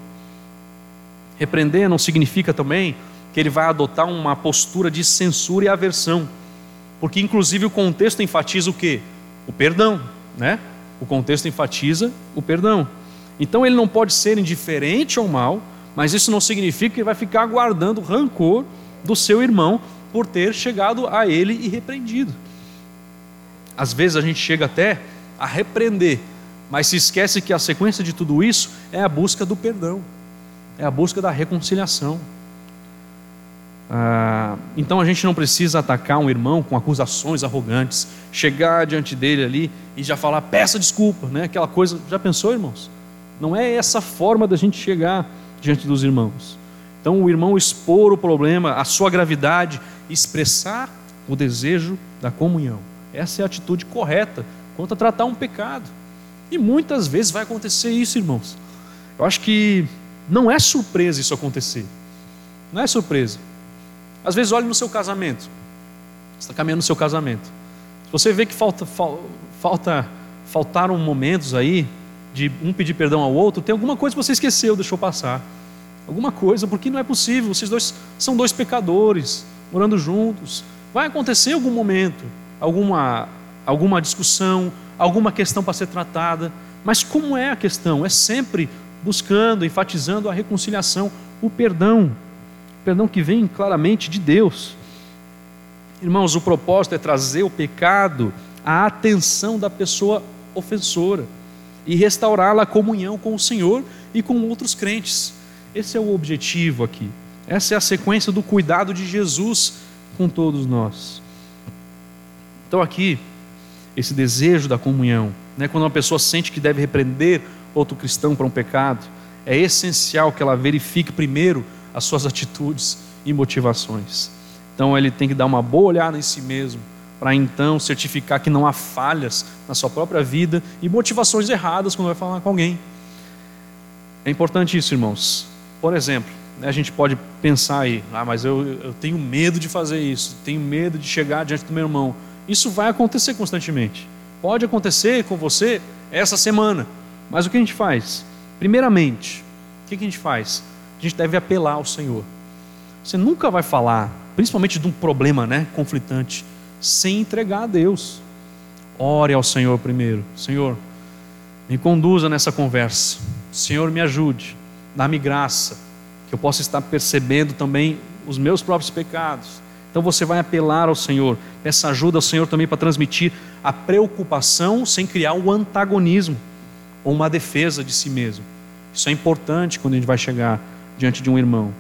Repreender não significa também que ele vai adotar uma postura de censura e aversão, porque inclusive o contexto enfatiza o quê? O perdão, né? O contexto enfatiza o perdão. Então ele não pode ser indiferente ao mal, mas isso não significa que vai ficar guardando rancor do seu irmão por ter chegado a ele e repreendido. Às vezes a gente chega até a repreender, mas se esquece que a sequência de tudo isso é a busca do perdão, é a busca da reconciliação. Ah, então a gente não precisa atacar um irmão com acusações arrogantes, chegar diante dele ali e já falar, peça desculpa, né? aquela coisa. Já pensou, irmãos? Não é essa forma da gente chegar diante dos irmãos. Então o irmão expor o problema, a sua gravidade, expressar o desejo da comunhão. Essa é a atitude correta quanto a tratar um pecado. E muitas vezes vai acontecer isso, irmãos. Eu acho que não é surpresa isso acontecer. Não é surpresa. Às vezes, olhe no seu casamento. Você está caminhando no seu casamento. Se você vê que falta, falta, faltaram momentos aí de um pedir perdão ao outro, tem alguma coisa que você esqueceu, deixou passar. Alguma coisa, porque não é possível. Vocês dois são dois pecadores, morando juntos. Vai acontecer algum momento, alguma, alguma discussão, alguma questão para ser tratada. Mas como é a questão? É sempre buscando, enfatizando a reconciliação, o perdão perdão que vem claramente de Deus. Irmãos, o propósito é trazer o pecado à atenção da pessoa ofensora e restaurá-la a comunhão com o Senhor e com outros crentes. Esse é o objetivo aqui. Essa é a sequência do cuidado de Jesus com todos nós. Então, aqui, esse desejo da comunhão, né, quando uma pessoa sente que deve repreender outro cristão para um pecado, é essencial que ela verifique primeiro as suas atitudes e motivações. Então ele tem que dar uma boa olhada em si mesmo, para então certificar que não há falhas na sua própria vida e motivações erradas quando vai falar com alguém. É importante isso, irmãos. Por exemplo, né, a gente pode pensar aí, ah, mas eu, eu tenho medo de fazer isso, tenho medo de chegar diante do meu irmão. Isso vai acontecer constantemente. Pode acontecer com você essa semana. Mas o que a gente faz? Primeiramente, o que a gente faz? a gente deve apelar ao Senhor. Você nunca vai falar, principalmente de um problema né, conflitante, sem entregar a Deus. Ore ao Senhor primeiro. Senhor, me conduza nessa conversa. Senhor, me ajude. Dá-me graça. Que eu possa estar percebendo também os meus próprios pecados. Então você vai apelar ao Senhor. Peça ajuda ao Senhor também para transmitir a preocupação sem criar o um antagonismo ou uma defesa de si mesmo. Isso é importante quando a gente vai chegar diante de um irmão.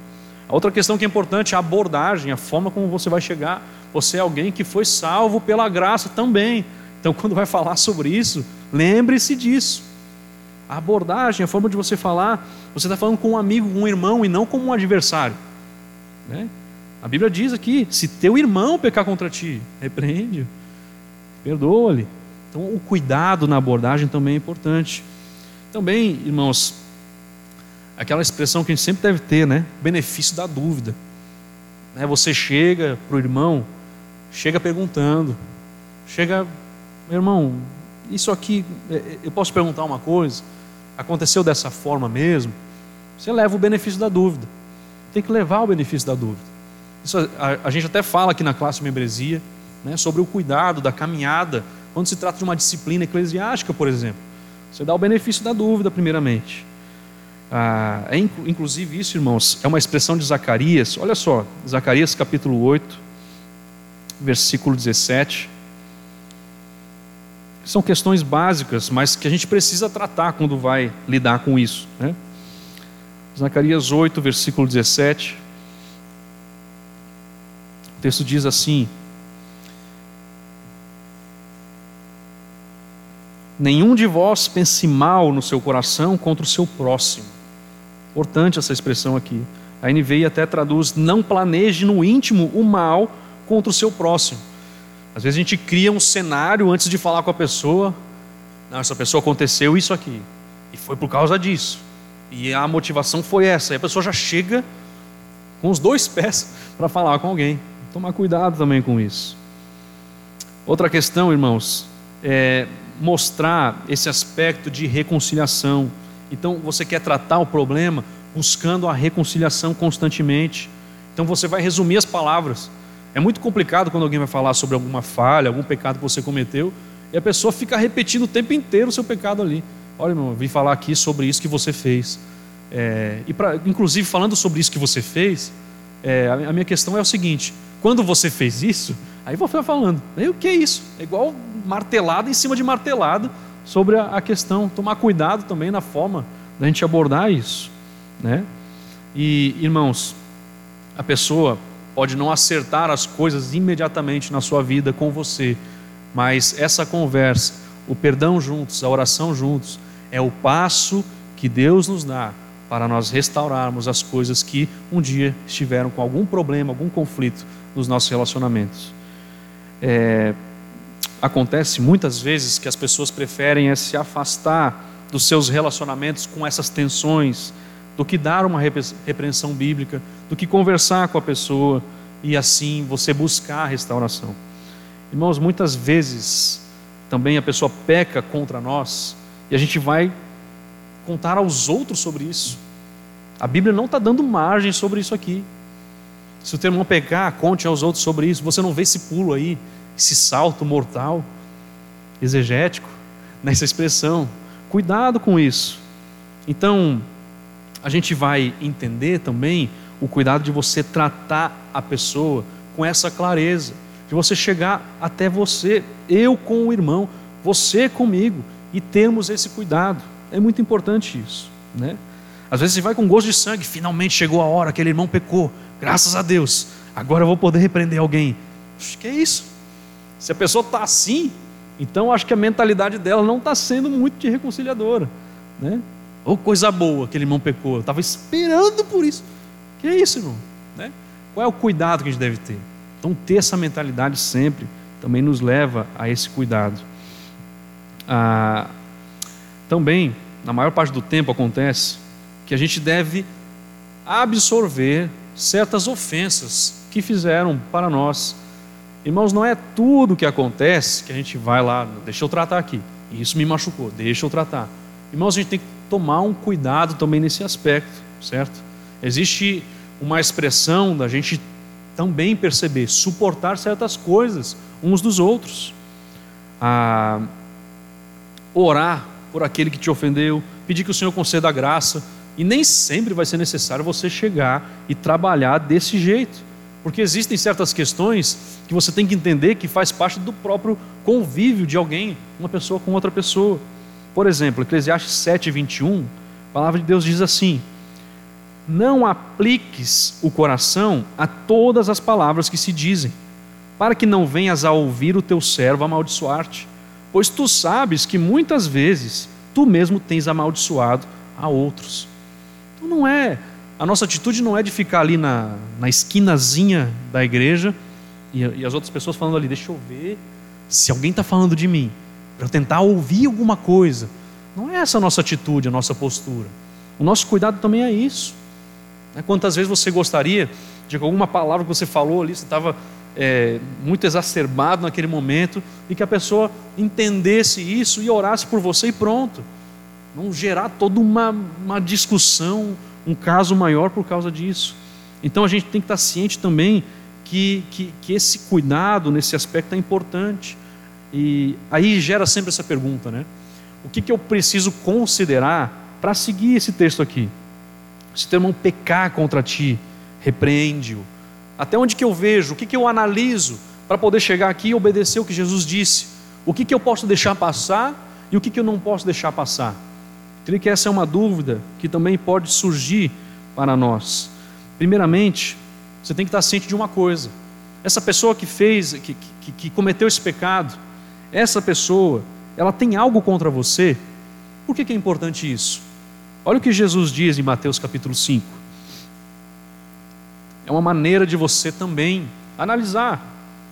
A outra questão que é importante é a abordagem, a forma como você vai chegar. Você é alguém que foi salvo pela graça também. Então, quando vai falar sobre isso, lembre-se disso. A abordagem, a forma de você falar, você está falando com um amigo, com um irmão e não como um adversário. Né? A Bíblia diz aqui: se teu irmão pecar contra ti, repreende, perdoa-lhe. Então, o cuidado na abordagem também é importante. Também, irmãos, aquela expressão que a gente sempre deve ter, né? Benefício da dúvida. Né? Você chega para o irmão, chega perguntando, chega, meu irmão, isso aqui, é, é, eu posso perguntar uma coisa? Aconteceu dessa forma mesmo? Você leva o benefício da dúvida. Tem que levar o benefício da dúvida. Isso, a, a gente até fala aqui na classe membresia né, sobre o cuidado da caminhada quando se trata de uma disciplina eclesiástica, por exemplo. Você dá o benefício da dúvida, primeiramente. Ah, é, inclusive, isso, irmãos, é uma expressão de Zacarias. Olha só, Zacarias capítulo 8, versículo 17. São questões básicas, mas que a gente precisa tratar quando vai lidar com isso. Né? Zacarias 8, versículo 17. O texto diz assim: Nenhum de vós pense mal no seu coração contra o seu próximo. Importante essa expressão aqui. A NVI até traduz: não planeje no íntimo o mal contra o seu próximo. Às vezes a gente cria um cenário antes de falar com a pessoa. Não, essa pessoa aconteceu isso aqui. E foi por causa disso. E a motivação foi essa. E a pessoa já chega com os dois pés para falar com alguém. Tomar cuidado também com isso. Outra questão, irmãos, é mostrar esse aspecto de reconciliação. Então, você quer tratar o problema buscando a reconciliação constantemente. Então, você vai resumir as palavras. É muito complicado quando alguém vai falar sobre alguma falha, algum pecado que você cometeu, e a pessoa fica repetindo o tempo inteiro o seu pecado ali. Olha, irmão, eu vim falar aqui sobre isso que você fez. É, e pra, inclusive, falando sobre isso que você fez, é, a minha questão é o seguinte: quando você fez isso, aí você vai falando, e o que é isso? É igual martelada em cima de martelada sobre a, a questão. Tomar cuidado também na forma da gente abordar isso. Né? E, irmãos, a pessoa pode não acertar as coisas imediatamente na sua vida com você, mas essa conversa, o perdão juntos, a oração juntos, é o passo que Deus nos dá para nós restaurarmos as coisas que um dia estiveram com algum problema, algum conflito nos nossos relacionamentos. É, acontece muitas vezes que as pessoas preferem é se afastar dos seus relacionamentos com essas tensões, do que dar uma repreensão bíblica, do que conversar com a pessoa e assim você buscar a restauração. Irmãos, muitas vezes também a pessoa peca contra nós e a gente vai contar aos outros sobre isso. A Bíblia não está dando margem sobre isso aqui. Se o teu irmão pecar, conte aos outros sobre isso. Você não vê esse pulo aí, esse salto mortal, exegético, nessa expressão. Cuidado com isso. Então, a gente vai entender também o cuidado de você tratar a pessoa com essa clareza, de você chegar até você, eu com o irmão, você comigo, e termos esse cuidado. É muito importante isso, né? Às vezes você vai com gosto de sangue, finalmente chegou a hora, aquele irmão pecou, graças a Deus, agora eu vou poder repreender alguém. Que é isso. Se a pessoa está assim, então acho que a mentalidade dela não está sendo muito de reconciliadora, né? Ou coisa boa, aquele irmão pecou. Eu estava esperando por isso. Que é isso, irmão? Né? Qual é o cuidado que a gente deve ter? Então, ter essa mentalidade sempre também nos leva a esse cuidado. Ah, também, na maior parte do tempo, acontece que a gente deve absorver certas ofensas que fizeram para nós. Irmãos, não é tudo que acontece que a gente vai lá, deixa eu tratar aqui. Isso me machucou, deixa eu tratar. Irmãos, a gente tem que tomar um cuidado também nesse aspecto, certo? Existe uma expressão da gente também perceber, suportar certas coisas uns dos outros. Ah, orar por aquele que te ofendeu, pedir que o Senhor conceda a graça. E nem sempre vai ser necessário você chegar e trabalhar desse jeito. Porque existem certas questões que você tem que entender que faz parte do próprio convívio de alguém, uma pessoa com outra pessoa. Por exemplo, Eclesiastes 7, 21, a palavra de Deus diz assim: Não apliques o coração a todas as palavras que se dizem, para que não venhas a ouvir o teu servo amaldiçoar-te, pois tu sabes que muitas vezes tu mesmo tens amaldiçoado a outros. Então não é, a nossa atitude não é de ficar ali na, na esquinazinha da igreja e, e as outras pessoas falando ali, deixa eu ver se alguém está falando de mim para tentar ouvir alguma coisa. Não é essa a nossa atitude, a nossa postura. O nosso cuidado também é isso. Né? Quantas vezes você gostaria de que alguma palavra que você falou ali, você estava é, muito exacerbado naquele momento, e que a pessoa entendesse isso e orasse por você e pronto. Não gerar toda uma, uma discussão, um caso maior por causa disso. Então a gente tem que estar ciente também que, que, que esse cuidado nesse aspecto é importante. E aí gera sempre essa pergunta, né? O que, que eu preciso considerar para seguir esse texto aqui? Se teu irmão pecar contra ti, repreende-o. Até onde que eu vejo? O que, que eu analiso para poder chegar aqui e obedecer o que Jesus disse? O que, que eu posso deixar passar e o que, que eu não posso deixar passar? Creio que essa é uma dúvida que também pode surgir para nós. Primeiramente, você tem que estar ciente de uma coisa: essa pessoa que fez, que, que, que cometeu esse pecado, essa pessoa, ela tem algo contra você. Por que, que é importante isso? Olha o que Jesus diz em Mateus capítulo 5. É uma maneira de você também analisar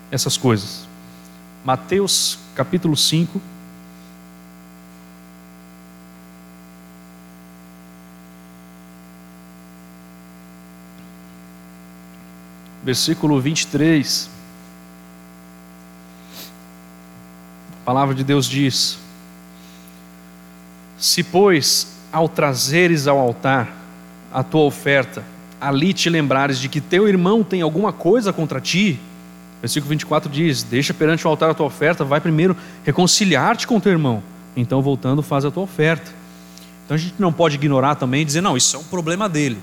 essas coisas. Mateus capítulo 5. Versículo 23. A palavra de Deus diz: Se, pois, ao trazeres ao altar a tua oferta, ali te lembrares de que teu irmão tem alguma coisa contra ti, versículo 24 diz: Deixa perante o altar a tua oferta, vai primeiro reconciliar-te com teu irmão, então voltando faz a tua oferta. Então a gente não pode ignorar também e dizer: Não, isso é um problema dele,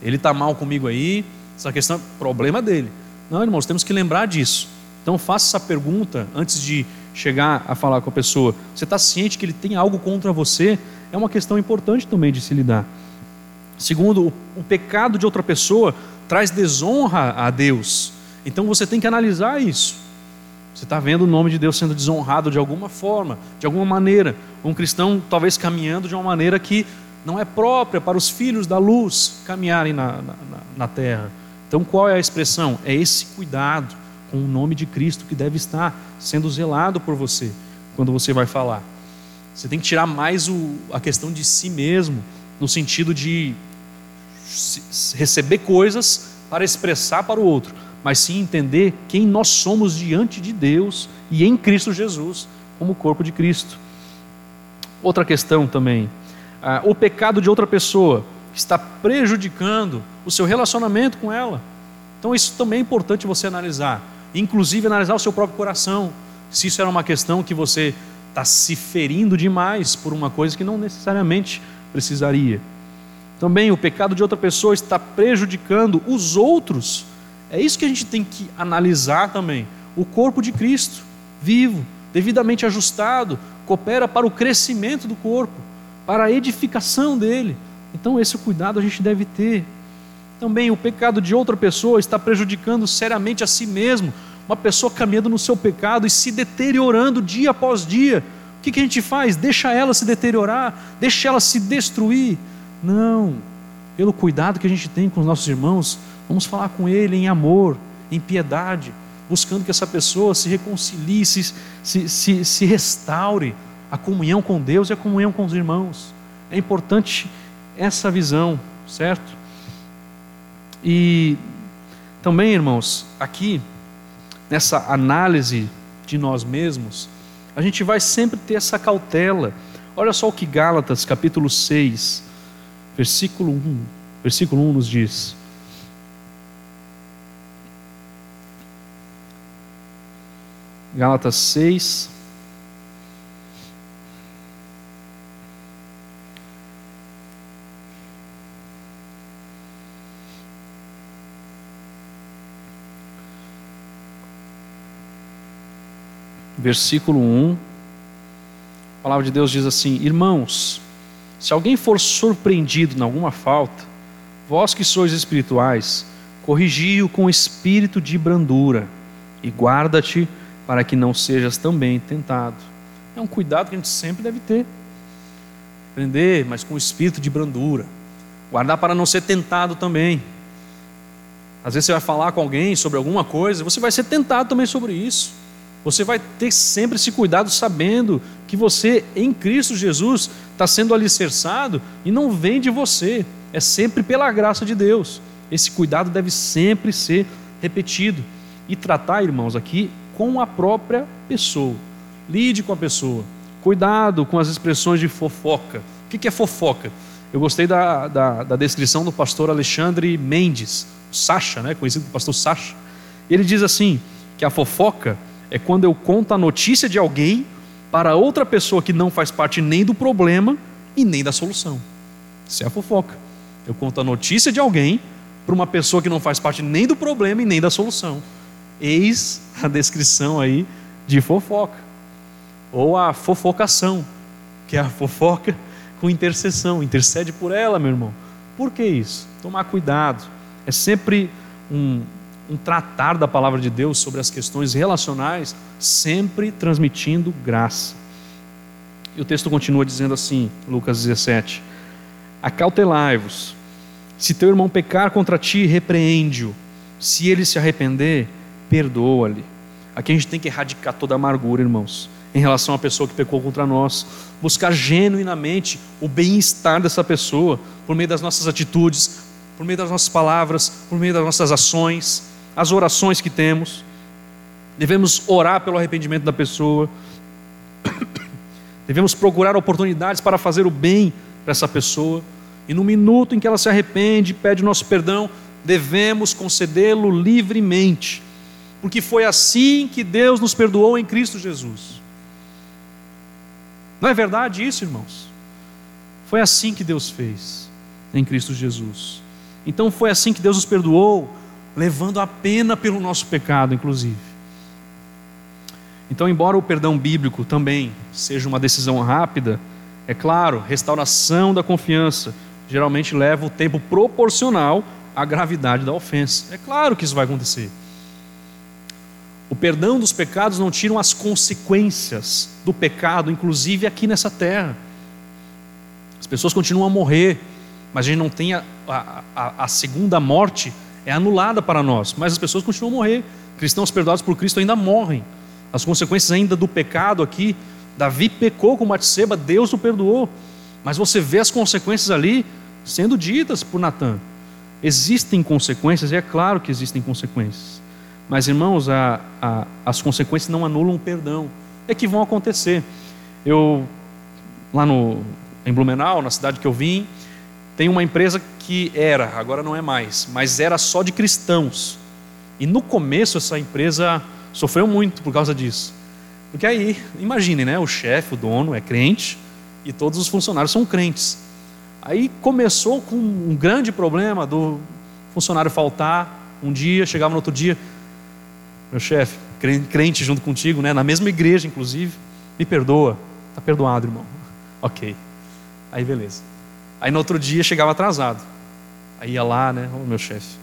ele está mal comigo aí, essa questão é problema dele. Não, irmãos, temos que lembrar disso. Então faça essa pergunta antes de chegar a falar com a pessoa. Você está ciente que ele tem algo contra você? é uma questão importante também de se lidar. Segundo, o pecado de outra pessoa traz desonra a Deus. Então você tem que analisar isso. Você está vendo o nome de Deus sendo desonrado de alguma forma, de alguma maneira. Um cristão talvez caminhando de uma maneira que não é própria para os filhos da luz caminharem na, na, na terra. Então qual é a expressão? É esse cuidado com o nome de Cristo que deve estar sendo zelado por você quando você vai falar. Você tem que tirar mais o, a questão de si mesmo, no sentido de receber coisas para expressar para o outro, mas sim entender quem nós somos diante de Deus e em Cristo Jesus, como corpo de Cristo. Outra questão também, ah, o pecado de outra pessoa está prejudicando o seu relacionamento com ela. Então isso também é importante você analisar, inclusive analisar o seu próprio coração, se isso era uma questão que você está se ferindo demais por uma coisa que não necessariamente precisaria. Também o pecado de outra pessoa está prejudicando os outros. É isso que a gente tem que analisar também. O corpo de Cristo, vivo, devidamente ajustado, coopera para o crescimento do corpo, para a edificação dele. Então, esse cuidado a gente deve ter. Também o pecado de outra pessoa está prejudicando seriamente a si mesmo, uma pessoa caminhando no seu pecado e se deteriorando dia após dia. O que, que a gente faz? Deixa ela se deteriorar, deixa ela se destruir. Não, pelo cuidado que a gente tem com os nossos irmãos, vamos falar com ele em amor, em piedade, buscando que essa pessoa se reconcilie, se, se, se, se restaure a comunhão com Deus e a comunhão com os irmãos. É importante essa visão, certo? E também, irmãos, aqui nessa análise de nós mesmos, a gente vai sempre ter essa cautela. Olha só o que Gálatas, capítulo 6, versículo 1, versículo 1 nos diz. Gálatas 6, versículo 1, a palavra de Deus diz assim: Irmãos, se alguém for surpreendido em alguma falta, vós que sois espirituais, corrigi-o com espírito de brandura e guarda-te para que não sejas também tentado. É um cuidado que a gente sempre deve ter. Aprender, mas com espírito de brandura. Guardar para não ser tentado também. Às vezes você vai falar com alguém sobre alguma coisa, você vai ser tentado também sobre isso. Você vai ter sempre esse cuidado sabendo que você, em Cristo Jesus, está sendo alicerçado e não vem de você, é sempre pela graça de Deus. Esse cuidado deve sempre ser repetido e tratar, irmãos, aqui com a própria pessoa. Lide com a pessoa. Cuidado com as expressões de fofoca. O que é fofoca? Eu gostei da, da, da descrição do pastor Alexandre Mendes, Sacha, né, conhecido como pastor Sacha. Ele diz assim: que a fofoca é quando eu conto a notícia de alguém para outra pessoa que não faz parte nem do problema e nem da solução. Isso é a fofoca. Eu conto a notícia de alguém para uma pessoa que não faz parte nem do problema e nem da solução. Eis a descrição aí de fofoca. Ou a fofocação, que é a fofoca com intercessão. Intercede por ela, meu irmão. Por que isso? Tomar cuidado. É sempre um, um tratar da palavra de Deus sobre as questões relacionais, sempre transmitindo graça. E o texto continua dizendo assim, Lucas 17: Acautelai-vos, se teu irmão pecar contra ti, repreende-o, se ele se arrepender, perdoa-lhe. Aqui a gente tem que erradicar toda a amargura, irmãos, em relação à pessoa que pecou contra nós, buscar genuinamente o bem-estar dessa pessoa, por meio das nossas atitudes, por meio das nossas palavras, por meio das nossas ações, as orações que temos. Devemos orar pelo arrependimento da pessoa. Devemos procurar oportunidades para fazer o bem para essa pessoa. E no minuto em que ela se arrepende, pede nosso perdão, devemos concedê-lo livremente. Porque foi assim que Deus nos perdoou em Cristo Jesus. Não é verdade isso, irmãos? Foi assim que Deus fez em Cristo Jesus. Então foi assim que Deus nos perdoou, levando a pena pelo nosso pecado, inclusive. Então, embora o perdão bíblico também seja uma decisão rápida, é claro, restauração da confiança geralmente leva o tempo proporcional à gravidade da ofensa. É claro que isso vai acontecer. O perdão dos pecados não tiram as consequências do pecado, inclusive aqui nessa terra. As pessoas continuam a morrer, mas a gente não tem a, a, a segunda morte é anulada para nós, mas as pessoas continuam a morrer. Cristãos perdoados por Cristo ainda morrem. As consequências ainda do pecado aqui, Davi pecou com Batseba, Deus o perdoou. Mas você vê as consequências ali sendo ditas por Natan. Existem consequências, e é claro que existem consequências. Mas, irmãos, a, a, as consequências não anulam o perdão. É que vão acontecer. Eu, lá no, em Blumenau, na cidade que eu vim, tem uma empresa que era, agora não é mais, mas era só de cristãos. E no começo essa empresa sofreu muito por causa disso. Porque aí, imaginem, né? O chefe, o dono é crente e todos os funcionários são crentes. Aí começou com um grande problema do funcionário faltar um dia, chegava no outro dia, meu chefe, crente junto contigo, né? Na mesma igreja, inclusive, me perdoa, tá perdoado, irmão. Ok. Aí beleza. Aí no outro dia chegava atrasado. Aí ia lá, né? Ô oh, meu chefe,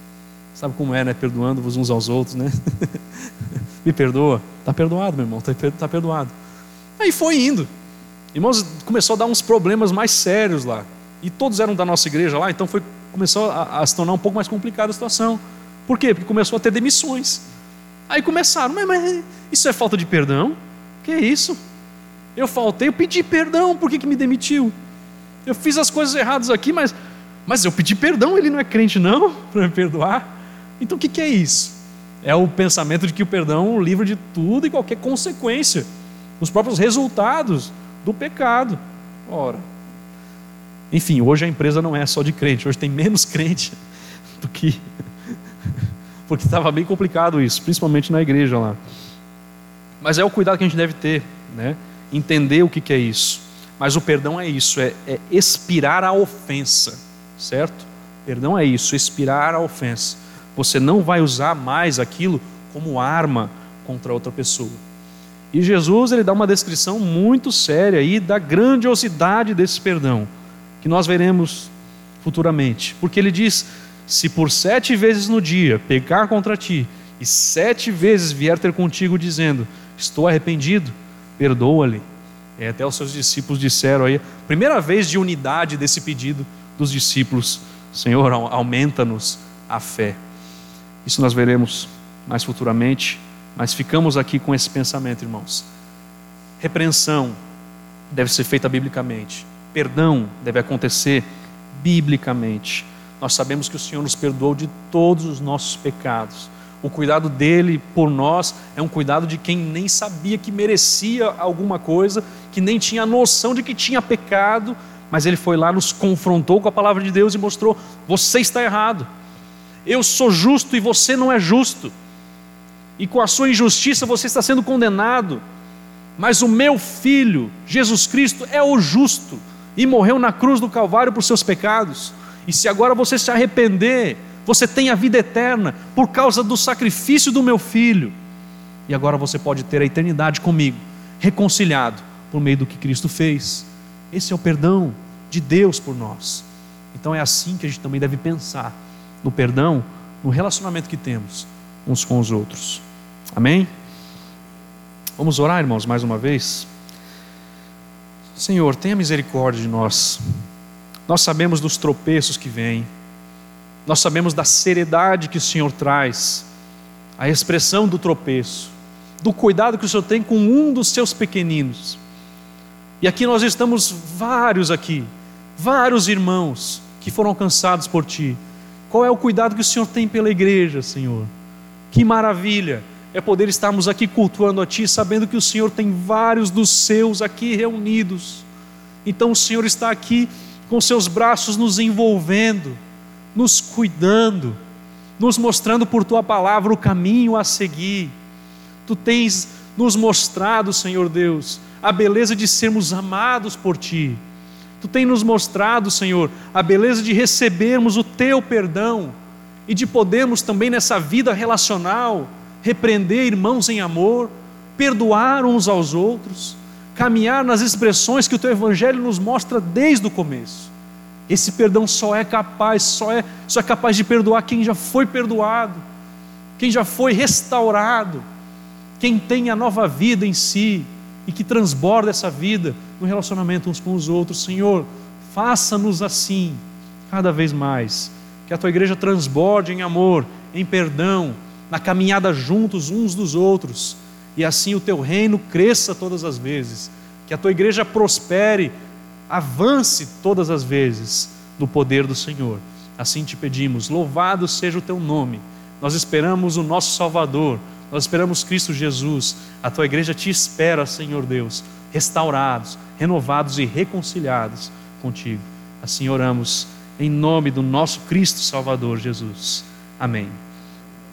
sabe como é, né? Perdoando-vos uns aos outros, né? Me perdoa. Tá perdoado, meu irmão, tá, tá perdoado. Aí foi indo. Irmãos, começou a dar uns problemas mais sérios lá. E todos eram da nossa igreja lá, então foi, começou a, a se tornar um pouco mais complicada a situação. Por quê? Porque começou a ter demissões. Aí começaram, mas, mas isso é falta de perdão? Que é isso? Eu faltei, eu pedi perdão, por que, que me demitiu? Eu fiz as coisas erradas aqui, mas, mas eu pedi perdão, ele não é crente não, para me perdoar. Então o que, que é isso? É o pensamento de que o perdão livro de tudo e qualquer consequência, os próprios resultados do pecado. Ora, enfim, hoje a empresa não é só de crente, hoje tem menos crente do que. Porque estava bem complicado isso, principalmente na igreja lá. Mas é o cuidado que a gente deve ter, né? entender o que, que é isso. Mas o perdão é isso, é, é expirar a ofensa, certo? Perdão é isso, expirar a ofensa. Você não vai usar mais aquilo como arma contra outra pessoa. E Jesus ele dá uma descrição muito séria aí da grandiosidade desse perdão, que nós veremos futuramente. Porque ele diz: se por sete vezes no dia pecar contra ti, e sete vezes vier ter contigo dizendo: Estou arrependido, perdoa-lhe. É, até os seus discípulos disseram aí, primeira vez de unidade desse pedido dos discípulos: Senhor, aumenta-nos a fé. Isso nós veremos mais futuramente, mas ficamos aqui com esse pensamento, irmãos. Repreensão deve ser feita biblicamente, perdão deve acontecer biblicamente. Nós sabemos que o Senhor nos perdoou de todos os nossos pecados o cuidado dele por nós é um cuidado de quem nem sabia que merecia alguma coisa, que nem tinha noção de que tinha pecado, mas ele foi lá, nos confrontou com a palavra de Deus e mostrou: você está errado, eu sou justo e você não é justo. e com a sua injustiça você está sendo condenado. Mas o meu filho, Jesus Cristo, é o justo e morreu na cruz do Calvário por seus pecados. E se agora você se arrepender, você tem a vida eterna por causa do sacrifício do meu filho. E agora você pode ter a eternidade comigo, reconciliado por meio do que Cristo fez. Esse é o perdão de Deus por nós. Então é assim que a gente também deve pensar no perdão, no relacionamento que temos uns com os outros. Amém? Vamos orar, irmãos, mais uma vez. Senhor, tenha misericórdia de nós. Nós sabemos dos tropeços que vêm, nós sabemos da seriedade que o Senhor traz, a expressão do tropeço, do cuidado que o Senhor tem com um dos seus pequeninos. E aqui nós estamos vários aqui, vários irmãos que foram alcançados por Ti. Qual é o cuidado que o Senhor tem pela igreja, Senhor? Que maravilha! é poder estarmos aqui cultuando a Ti, sabendo que o Senhor tem vários dos seus aqui reunidos. Então o Senhor está aqui com seus braços nos envolvendo, nos cuidando, nos mostrando por Tua palavra o caminho a seguir. Tu tens nos mostrado, Senhor Deus, a beleza de sermos amados por Ti. Tu tens nos mostrado, Senhor, a beleza de recebermos o Teu perdão e de podermos também nessa vida relacional repreender irmãos em amor, perdoar uns aos outros, caminhar nas expressões que o teu evangelho nos mostra desde o começo. Esse perdão só é capaz, só é, só é capaz de perdoar quem já foi perdoado, quem já foi restaurado, quem tem a nova vida em si e que transborda essa vida no relacionamento uns com os outros. Senhor, faça-nos assim cada vez mais, que a tua igreja transborde em amor, em perdão, na caminhada juntos uns dos outros, e assim o teu reino cresça todas as vezes, que a tua igreja prospere, avance todas as vezes no poder do Senhor. Assim te pedimos, louvado seja o teu nome. Nós esperamos o nosso Salvador, nós esperamos Cristo Jesus. A tua igreja te espera, Senhor Deus, restaurados, renovados e reconciliados contigo. Assim oramos em nome do nosso Cristo Salvador Jesus. Amém.